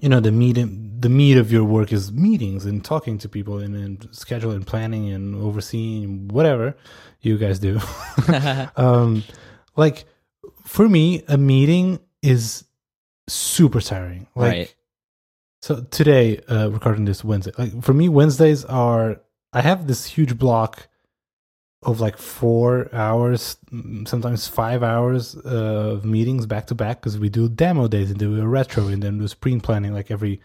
you know the meat the meat of your work is meetings and talking to people and, and planning and overseeing whatever you guys do um like for me a meeting is super tiring like Right. so today uh recording this wednesday like for me wednesdays are i have this huge block of like four hours sometimes five hours uh, of meetings back to back because we do demo days and then we do a retro and then do sprint planning like every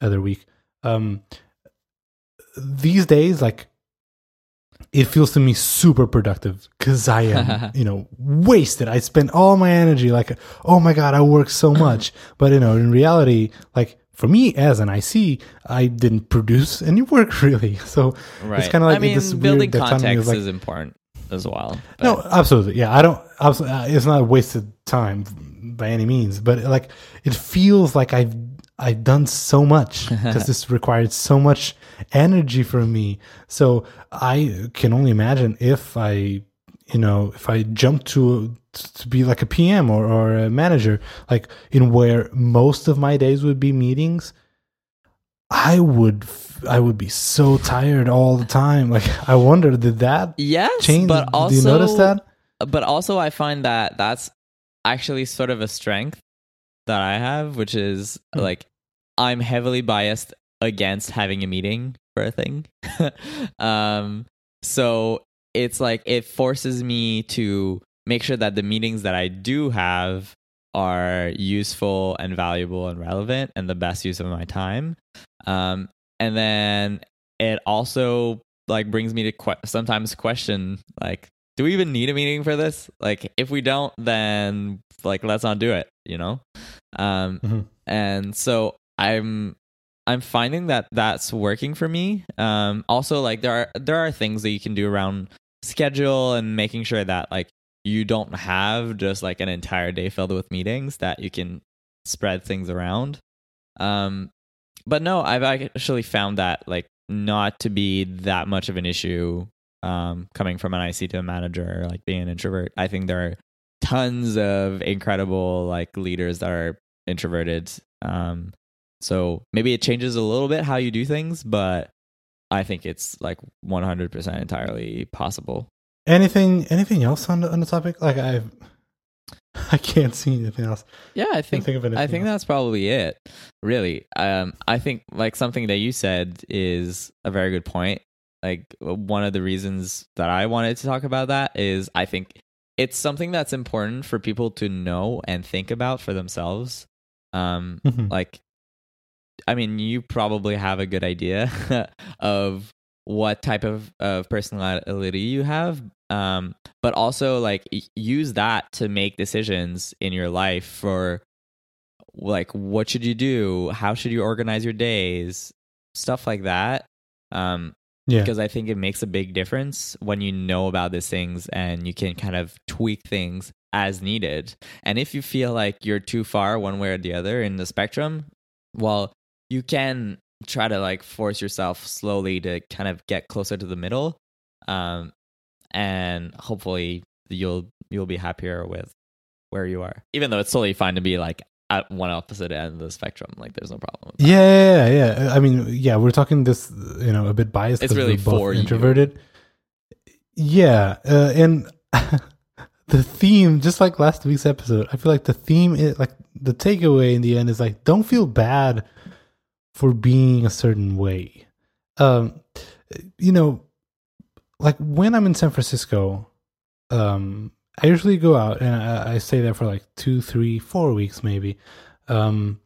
other week um these days like it feels to me super productive because I am, you know, wasted. I spend all my energy like, oh my God, I work so much. but, you know, in reality, like for me as an IC, I didn't produce any work really. So right. kinda like I mean, this weird building of, context like- is important as well. but- no, absolutely. Yeah, I don't, absolutely, uh, it's not a wasted time by any means, but like it feels like I've, I've done so much because this required so much energy from me. So I can only imagine if I, you know, if I jump to to be like a PM or, or a manager, like in where most of my days would be meetings, I would f- I would be so tired all the time. Like I wonder, did that yes, change? but also do you notice that? but also I find that that's actually sort of a strength that I have, which is Hmm. like I'm heavily biased against having a meeting for a thing. um, so it's like it forces me to make sure that the meetings that I do have are useful and valuable and relevant and the best use of my time. Um, and then it also like brings me to que- sometimes question like do we even need a meeting for this like if we don't then like let's not do it you know um Mhm. and so i'm i'm finding that that's working for me um also like there are there are things that you can do around schedule and making sure that like you don't have just like an entire day filled with meetings that you can spread things around. Um but no i've actually found that like not to be that much of an issue um coming from an ic to a manager like being an introvert. I think there are tons of incredible like leaders that are introverted. Um so maybe it changes a little bit how you do things but i think it's like 100% entirely possible Anything anything else on the on the topic? Like I I can't see anything else. yeah i think think of anything. I think that's probably it. Really, um, I think like something that you said is a very good point. Like one of the reasons that I wanted to talk about that is I think it's something that's important for people to know and think about for themselves. Um, Mhm. like, I mean, you probably have a good idea of what type of, of personality you have um but also like use that to make decisions in your life for like what should you do? How should you organize your days? Stuff like that um yeah. because i think it makes a big difference when you know about these things and you can kind of tweak things as needed. And if you feel like you're too far one way or the other in the spectrum well you can try to like force yourself slowly to kind of get closer to the middle um and hopefully you'll you'll be happier with where you are even though it's totally fine to be like at one opposite end of the spectrum like there's no problem with that. Yeah, yeah, yeah. I mean, yeah, we're talking this, you know, a bit biased. It's really both for you. introverted. Yeah, uh, and the theme, just like last week's episode, I feel like the theme is like the takeaway in the end is like, don't feel bad for being a certain way. Um, you know, like when I'm in San Francisco, um, I usually go out and I, I stay there for like two, three, four weeks maybe. Um,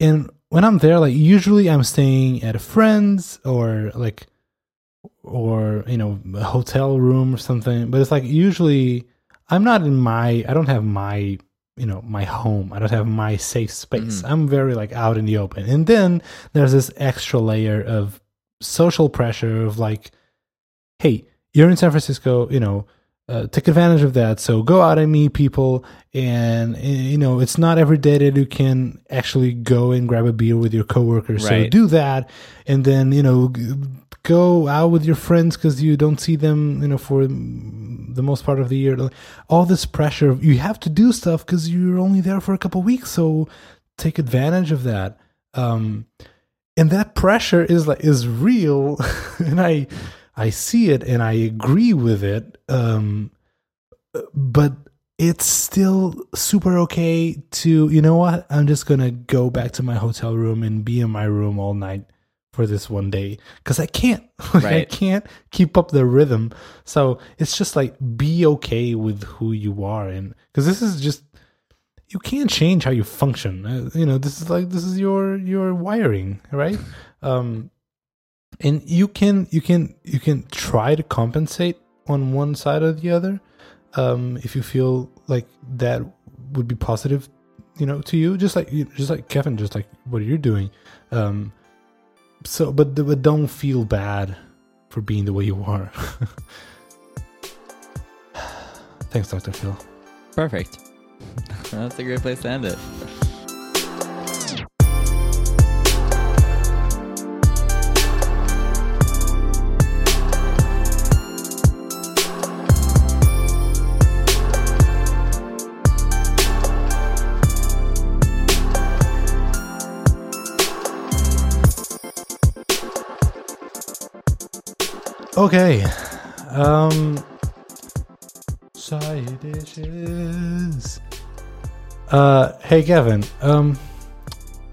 and when I'm there, like usually I'm staying at a friend's or like, or you know, a hotel room or something. But it's like usually I'm not in my, I don't have my, you know, my home. I don't have my safe space. Mhm. I'm very like out in the open. And then there's this extra layer of social pressure of like, hey, you're in San Francisco, you know, uh, take advantage of that. So go out and meet people, and uh, you know it's not every day that you can actually go and grab a beer with your coworkers. So do that, and then you know go out with your friends because you don't see them, you know, for the most part of the year. All this pressure, you have to do stuff because you're only there for a couple weeks. So take advantage of that. Um, and that pressure is like is real, and I I see it and I agree with it. Um, but it's still super okay to, you know what? I'm just to go back to my hotel room and be in my room all night for this one day because I can't. Like, I can't keep up the rhythm. So it's just like be okay with who you are. And because this is just, you can't change how you function. Uh, you know, this is like, this is your, your wiring, right? Um, and you can you can you can try to compensate on one side or the other um if you feel like that would be positive you know to you just like just like kevin just like what you're doing um so but but don't feel bad for being the way you are. Thanks dr phil. Perfect. That's a great place to end it okay um side dishes uh hey kevin um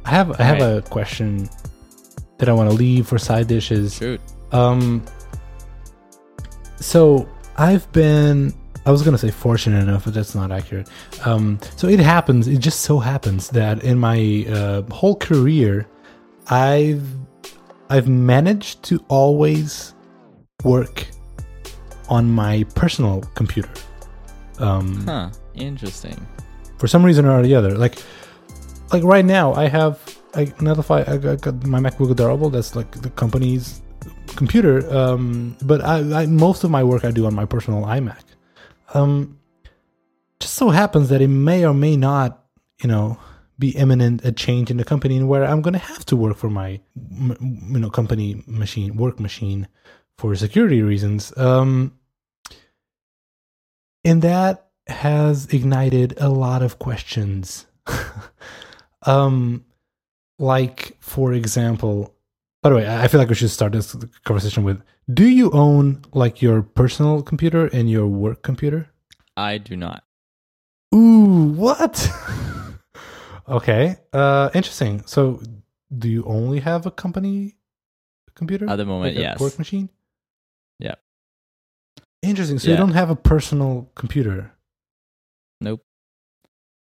i have i have a question that I want to leave for side dishes. Shoot. Um, so I've been, I was gonna say fortunate enough, but that's not accurate. Um, so it happens. It just so happens that in my uh, whole career, I've I've managed to always work on my personal computer. Um, Huh. Interesting. for some reason or the other. Like, like right now, I have I notify I got, got my MacBook Adorable. That's like the company's computer. Um, but I, I most of my work I do on my personal iMac. Um, just so happens that it may or may not, you know, be imminent a change in the company and where I'm going to have to work for my, m- you know, company machine, work machine, for security reasons. Um, and that has ignited a lot of questions. um, like for example, by the way, I feel like we should start this conversation with: Do you own like your personal computer and your work computer? I do not. Ooh, what? okay, uh, interesting. So, do you only have a company computer? At the moment, Like yes. Work machine. Interesting. So you don't have a personal computer. Nope.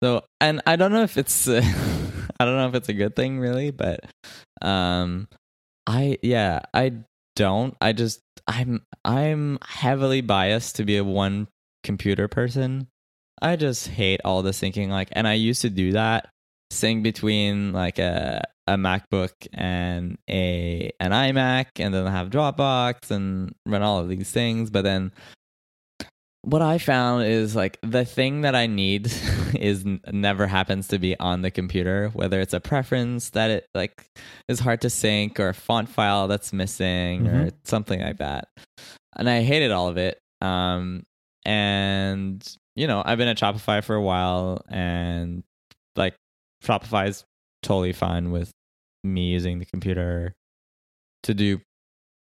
So, and I don't know if it's, uh, I don't know if it's a good thing really, but, um, I yeah, I don't. I just I'm I'm heavily biased to be a one computer person. I just hate all the syncing like and I used to do that sync between like a a MacBook and a an iMac and then I have Dropbox and run all of these things but then what I found is like the thing that I need is never happens to be on the computer, whether it's a preference that it like is hard to sync or a font file that's missing or something like that. And I hated all of it. Um, and you know, I've been at Shopify for a while and like Shopify is totally fine with me using the computer to do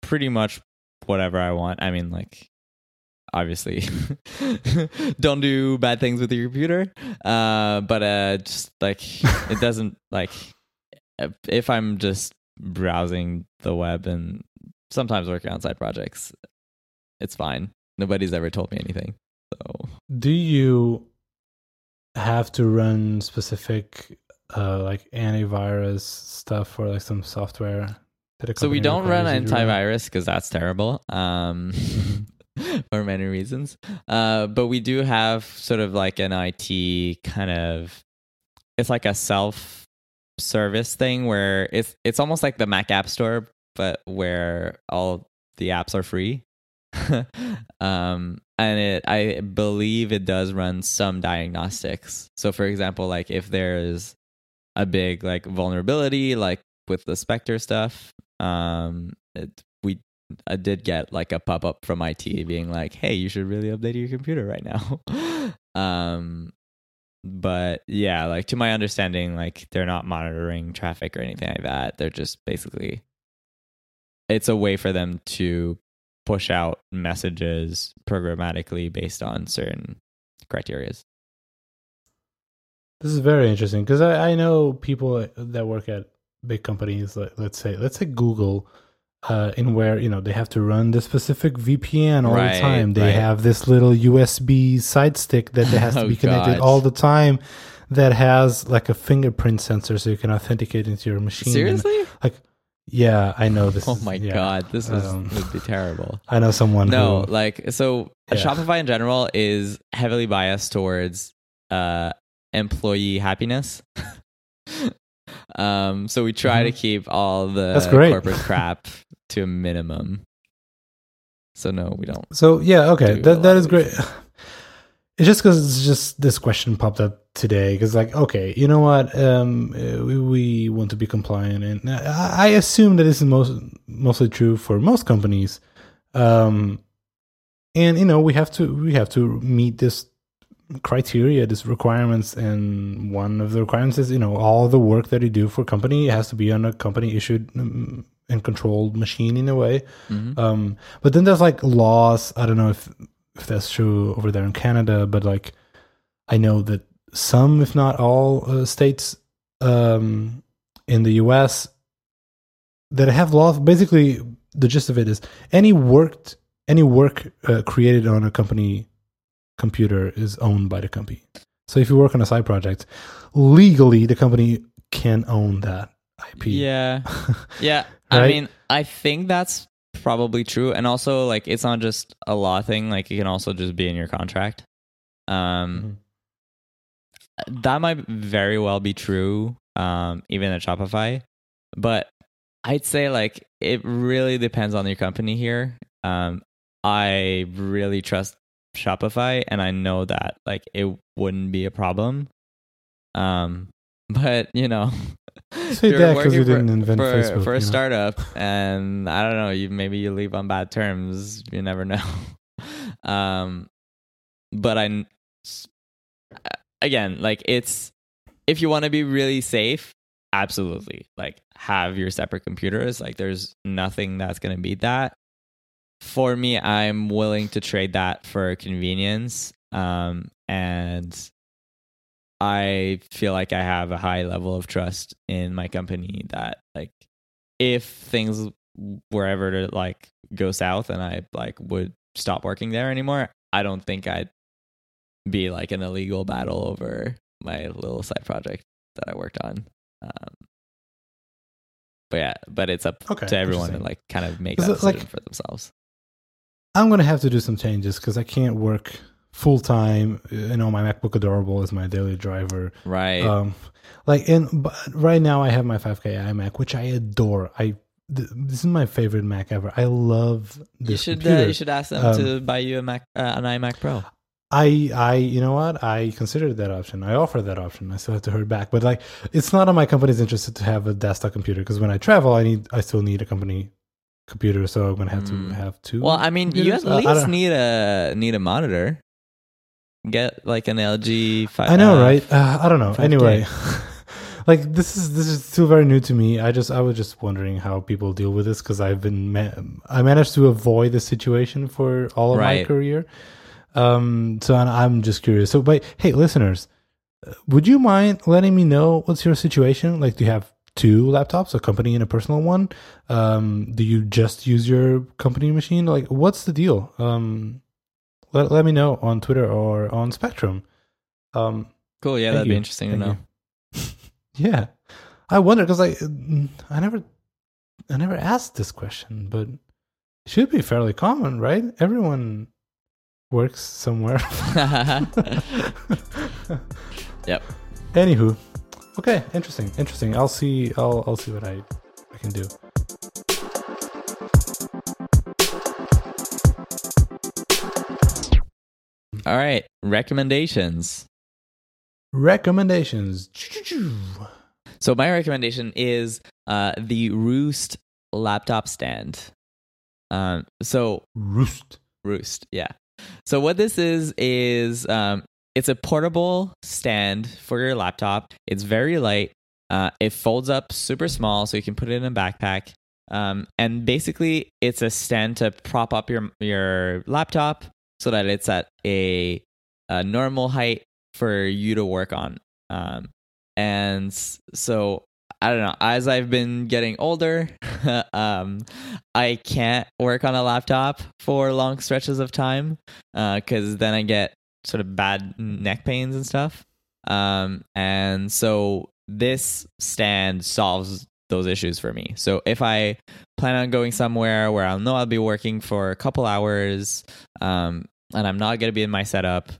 pretty much whatever I want. I mean, like obviously don't do bad things with your computer uh but uh just like it doesn't like if i'm just browsing the web and sometimes working on side projects it's fine nobody's ever told me anything so Do you have to run specific uh like antivirus stuff or like some software? so we don't run requires you to run? antivirus because that's terrible um for many reasons uh but we do have sort of like an it kind of it's like a self service thing where it's it's almost like the mac app store but where all the apps are free um and it i believe it does run some diagnostics so for example like if there's a big like vulnerability like with the spectre stuff um it, we I did get like a pop up from IT being like, "Hey, you should really update your computer right now." um, but yeah, like to my understanding, like they're not monitoring traffic or anything like that. They're just basically it's a way for them to push out messages programmatically based on certain criterias. This is very interesting because I, I know people that work at big companies, like let's say let's say Google, uh, in where you know they have to run the specific VPN all Right, the time. They right. have this little USB side stick that has to Oh, be connected gosh. all the time, that has like a fingerprint sensor so you can authenticate into your machine. And, Seriously? yeah, I know this. Oh is- my yeah. god, this was, Um, would be terrible. I know someone. no who, like so Yeah. shopify in general is heavily biased towards uh employee happiness um so we try to keep all the Mm-hmm. That's great. corporate crap to a minimum so no we don't So yeah, okay, that that is great. It's just because it's just this question popped up today. Because like, okay, you know what? Um, we, we want to be compliant, and I, I assume that this is most mostly true for most companies. Um, and you know, we have to we have to meet this criteria, these requirements, and one of the requirements is you know all the work that you do for company has to be on a company issued um, and controlled machine in a way. Mhm. Um, but then there's like laws. I don't know if if that's true over there in Canada, but like I know that some, if not all, uh, states um, in the U.S. that have laws. Basically, the gist of it is any worked any work uh, created on a company computer is owned by the company. So if you work on a side project, legally the company can own that IP. Yeah. Yeah. I mean, I think that's probably true. And also, like, it's not just a law thing. Like, it can also just be in your contract. Um, that might very well be true, um, even at Shopify. But I'd say, like, it really depends on your company here. Um, I really trust Shopify, and I know that, like, it wouldn't be a problem. Um, but, you know, Say you're that 'cause you didn't invent for, Facebook, for a know? startup, and I don't know, you maybe you leave on bad terms. You never know. um, but I, again, like it's if you want to be really safe, absolutely, like have your separate computers. Like there's nothing that's gonna beat that. For me, I'm willing to trade that for convenience. Um, and I feel like I have a high level of trust in my company that like if things were ever to like go south and I like would stop working there anymore, I don't think I'd be like an illegal battle over my little side project that I worked on. Um, but yeah, but it's up Okay, to everyone to like kind of make that it, like- decision for themselves. I'm gonna have to do some changes because I can't work full time. You know, my MacBook Adorable is my daily driver. Right. Um, like, and but right now I have my 5K iMac, which I adore. I th- this is my favorite Mac ever. I love this you should uh, you should ask them Um, to buy you a Mac uh, an iMac Pro. I, I, you know what? I considered that option. I offered that option. I still have to hear back, but like, it's not on my company's interest to have a desktop computer because when I travel, I need, I still need a company computer, so I'm gonna have Mm. to have two. Well, I mean, you at least need a need a monitor. Get like an LG. Fi- I know, right? Uh, I don't know. 5K. Anyway, like this is this is still very new to me. I just I was just wondering how people deal with this because I've been ma- I managed to avoid the situation for all of my career. Um, so I'm- I'm just curious. So, but hey, listeners, uh, would you mind letting me know what's your situation? Like, do you have two laptops, a company and a personal one? Um, do you just use your company machine? Like, what's the deal? Um, let let me know on Twitter or on Spectrum. Um, Cool. Yeah, that'd be you. interesting to know. yeah, I wonder because I I never I never asked this question, but it should be fairly common, right? Everyone works somewhere. Yep. Anywho, okay, interesting, interesting. I'll see. I'll I'll see what I I can do. All right. Recommendations. Recommendations. So my recommendation is uh, the Roost laptop stand. Um, so Roost. Roost, yeah. So what this is is um, it's a portable stand for your laptop. It's very light. Uh, it folds up super small, so you can put it in a backpack. Um, and basically, it's a stand to prop up your your laptop so that it's at a, a normal height for you to work on. Um, and so I don't know. As I've been getting older, um, I can't work on a laptop for long stretches of time because then I get sort of bad neck pains and stuff. Um, and so this stand solves those issues for me. So if I plan on going somewhere where I'll know I'll be working for a couple hours, um, and I'm not going to be in my setup,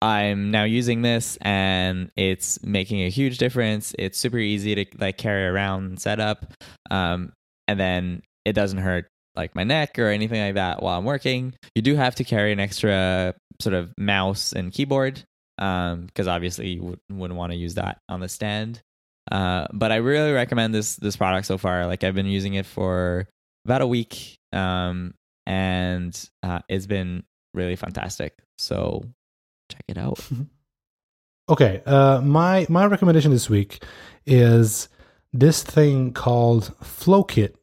I'm now using this and it's making a huge difference. It's super easy to like carry around and set up. Um, and then it doesn't hurt like my neck or anything like that while I'm working. You do have to carry an extra sort of mouse and keyboard um, because obviously you would, wouldn't want to use that on the stand. Uh, but I really recommend this this product so far. Like I've been using it for about a week, um, and uh, it's been really fantastic. So check it out. Okay, uh, my my recommendation this week is this thing called FlowKit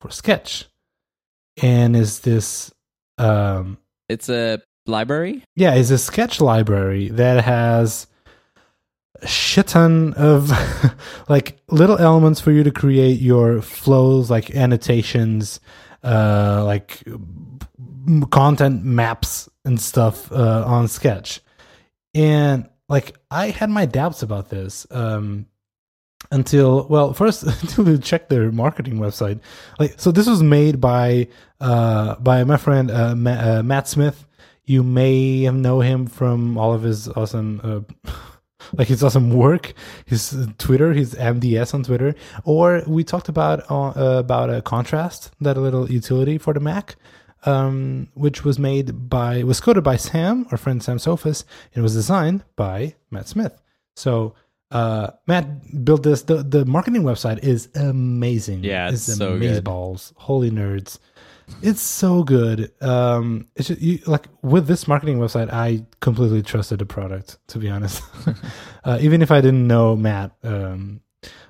for Sketch, and is this um, It's a library. yeah, is a sketch library that has a shit ton of like little elements for you to create your flows, like annotations, uh, like content maps and stuff uh, on Sketch. And like I had my doubts about this um, until well, first until you check their marketing website. Like so, this was made by uh, by my friend uh, Ma- uh, Matt Smith. You may know him from all of his awesome. Uh, like his awesome work, his Twitter, his MDS on Twitter, or we talked about uh, about a contrast, that little utility for the Mac, um, which was made by was coded by Sam, our friend Sam Soffes, and was designed by Matt Smith. So uh, Matt built this. The the marketing website is amazing. Yeah, it's so amazing balls. Holy nerds. It's so good. Um, it's just, you, like with this marketing website, I completely trusted the product. To be honest, uh, even if I didn't know Matt. Um,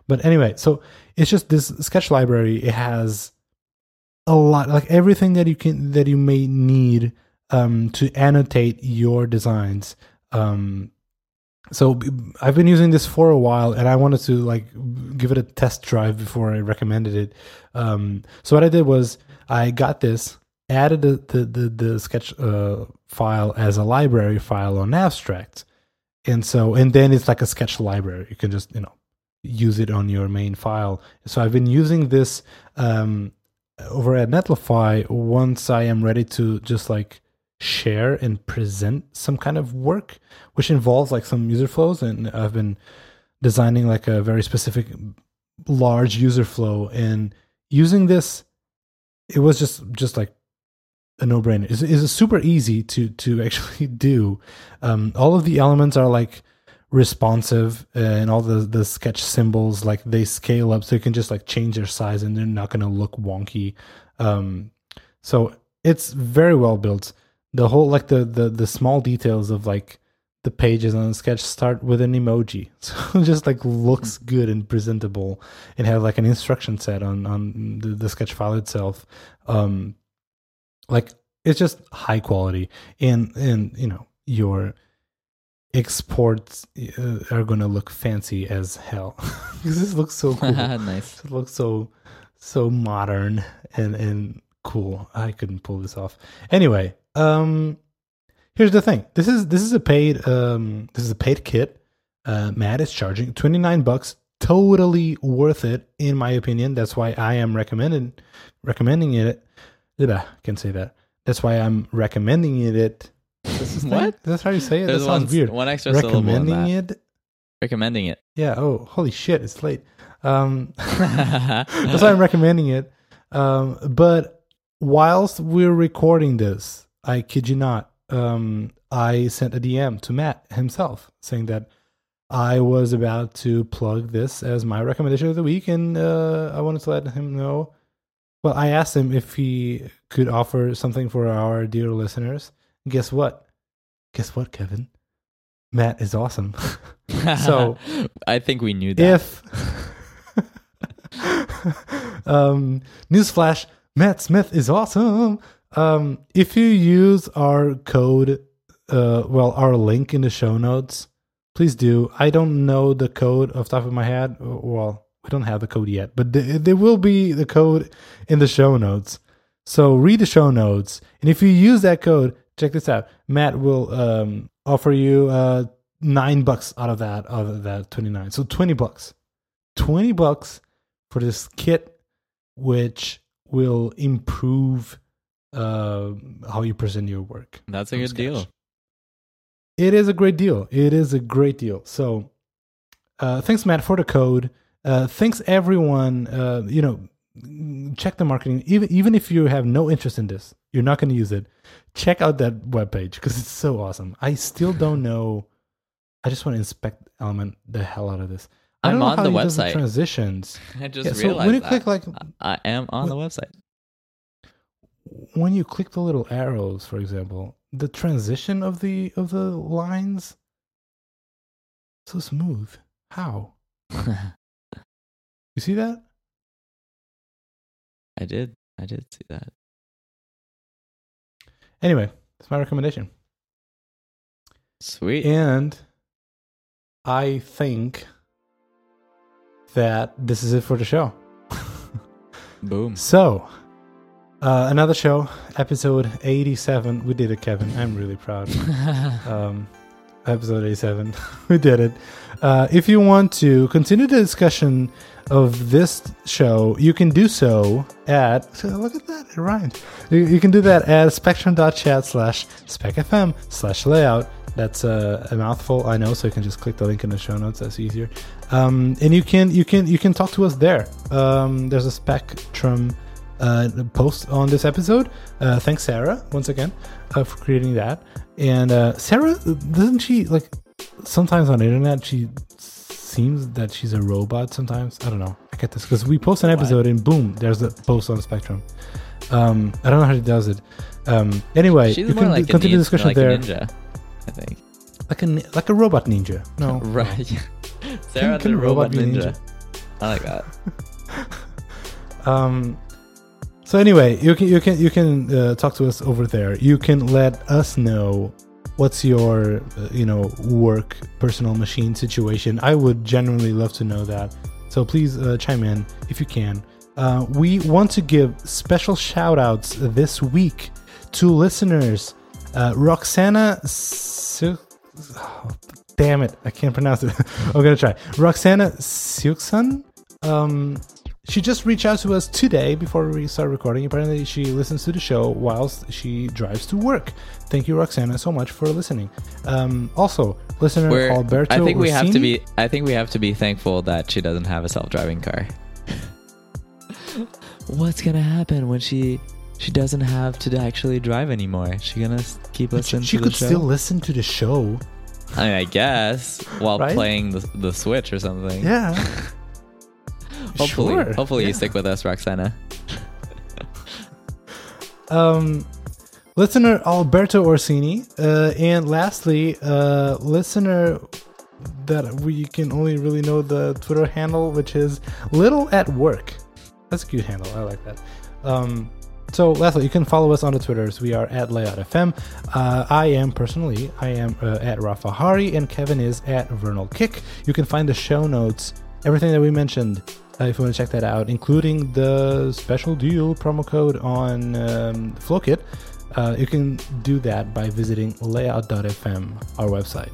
but anyway, so it's just this sketch library. It has a lot, like everything that you can that you may need um, to annotate your designs. Um, so I've been using this for a while, and I wanted to like give it a test drive before I recommended it. Um, so what I did was I got this, added the the the, the sketch uh, file as a library file on Abstract, and so and then it's like a sketch library. You can just you know use it on your main file. So I've been using this um, over at Netlify once I am ready to just like share and present some kind of work, which involves like some user flows. And I've been designing like a very specific large user flow and using this it was just just like a no-brainer. It's, it's super easy to to actually do. Um, all of the elements are like responsive and all the the sketch symbols like they scale up so you can just like change their size and they're not going to look wonky. Um, so it's very well built. The whole like the the the small details of like the pages on the sketch start with an emoji so it just like looks good and presentable and have like an instruction set on on the, the sketch file itself um like it's just high quality and and you know your exports uh, are gonna look fancy as hell because this looks so cool nice. it looks so so modern and and cool. I couldn't pull this off. Anyway, um here's the thing. This is this is a paid um this is a paid kit. Uh Matt is charging 29 bucks. Totally worth it in my opinion. That's why I am recommending recommending it. Blah, Can't say that. That's why I'm recommending it. it. That's the thing? What? That's how you say it. There's that sounds one, weird. one extra syllable Recommending it. Recommending it. Yeah. Oh, holy shit! It's late. Um, that's why I'm recommending it. Um, but whilst we're recording this, I kid you not, um, I sent a DM to Matt himself saying that I was about to plug this as my recommendation of the week, and uh, I wanted to let him know. Well, I asked him if he could offer something for our dear listeners. Guess what? Guess what, Kevin? Matt is awesome. So- I think we knew that. if um newsflash matt smith is awesome um if you use our code uh well our link in the show notes please do. I don't know the code off the top of my head. Well we don't have the code yet but th- there will be the code in the show notes. So read the show notes and if you use that code check this out. Matt will um offer you uh nine bucks out of that out of that 29 so 20 bucks. 20 bucks for this kit which will improve uh, how you present your work That's a good Sketch. deal. it is a great deal it is a great deal so uh, thanks matt for the code uh, thanks everyone uh, you know check the marketing even even if you have no interest in this you're not going to use it check out that webpage because it's so awesome i still don't know i just want to inspect element the hell out of this I I'm on the website. transitions I just Yeah, so when you that. click like I I am on the website. When you click the little arrows, for example, the transition of the of the lines so smooth. How? You see that? I did. I did see that. Anyway, that's my recommendation. Sweet. And I think that this is it for the show. Boom. So, uh, another show, episode 87. We did it, Kevin. I'm really proud. um, episode 87. we did it. Uh, if you want to continue the discussion of this show, you can do so at. So look at that, it rhymed. You, you can do that at spectrum.chat slash specfm slash layout. That's uh, a mouthful, I know. So you can just click the link in the show notes. That's easier. Um, and you can you can you can talk to us there. Um, there's a Spectrum uh, post on this episode. Uh, thanks, Sarah, once again, uh, for creating that. And uh, Sarah, doesn't she like sometimes on the internet she seems that she's a robot? Sometimes I don't know. I get this because we post an episode and boom, there's a post on Spectrum. Um, I don't know how she does it. Um, anyway, She's you can like continue the discussion like there, ninja, I think. like a like a robot ninja. No, Right. Sarah can the robot robot ninja. ninja? I like that. Um, so anyway, you can you can you can uh, talk to us over there. You can let us know what's your uh, you know work personal machine situation. I would genuinely love to know that. So please uh, chime in if you can. Uh, we want to give special shout outs this week to listeners uh, Roxana Su- oh, damn it I can't pronounce it I'm gonna try Roxana Siuksan um, she just reached out to us today before we start recording. Apparently, she listens to the show whilst she drives to work. Thank you, Roxana, so much for listening. Um, also, listener We're, Alberto. I think we have to be. I think we have to be thankful that she doesn't have a self-driving car. What's gonna happen when she she doesn't have to actually drive anymore? She gonna keep She, listening she to could the show? still listen to the show. I mean, I guess while Right? playing the the Switch or something. Yeah. Hopefully, Sure, hopefully yeah. you stick with us, Roxana. um, listener Alberto Orsini, uh, and lastly, uh, listener that we can only really know the Twitter handle, which is Little at Work. That's a cute handle. I like that. Um, so lastly, you can follow us on the Twitters. We are at Layout FM. Uh, I am personally, I am uh, at Rafa Hari, and Kevin is at Vernal Kick. You can find the show notes, everything that we mentioned, uh, if you want to check that out, including the special deal promo code on um, FlowKit. Uh, you can do that by visiting layout.fm, our website.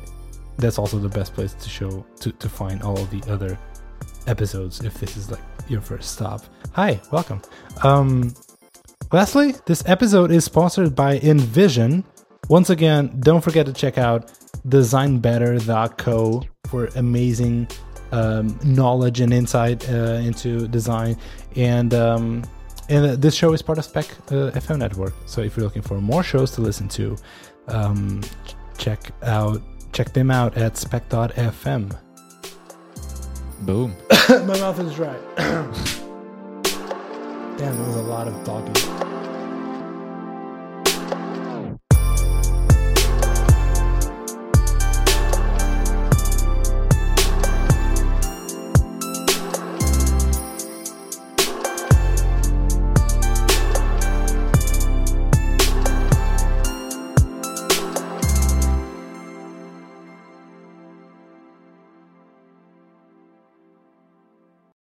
That's also the best place to show to, to find all the other episodes if this is like your first stop. Hi, welcome. Um, lastly, this episode is sponsored by InVision. Once again, don't forget to check out designbetter.co for amazing um, knowledge and insight uh, into design. And um, and uh, this show is part of Spec uh, FM network. So if you're looking for more shows to listen to, um, check out check them out at spec.fm. Boom. My mouth is dry. Damn, there was a lot of talking.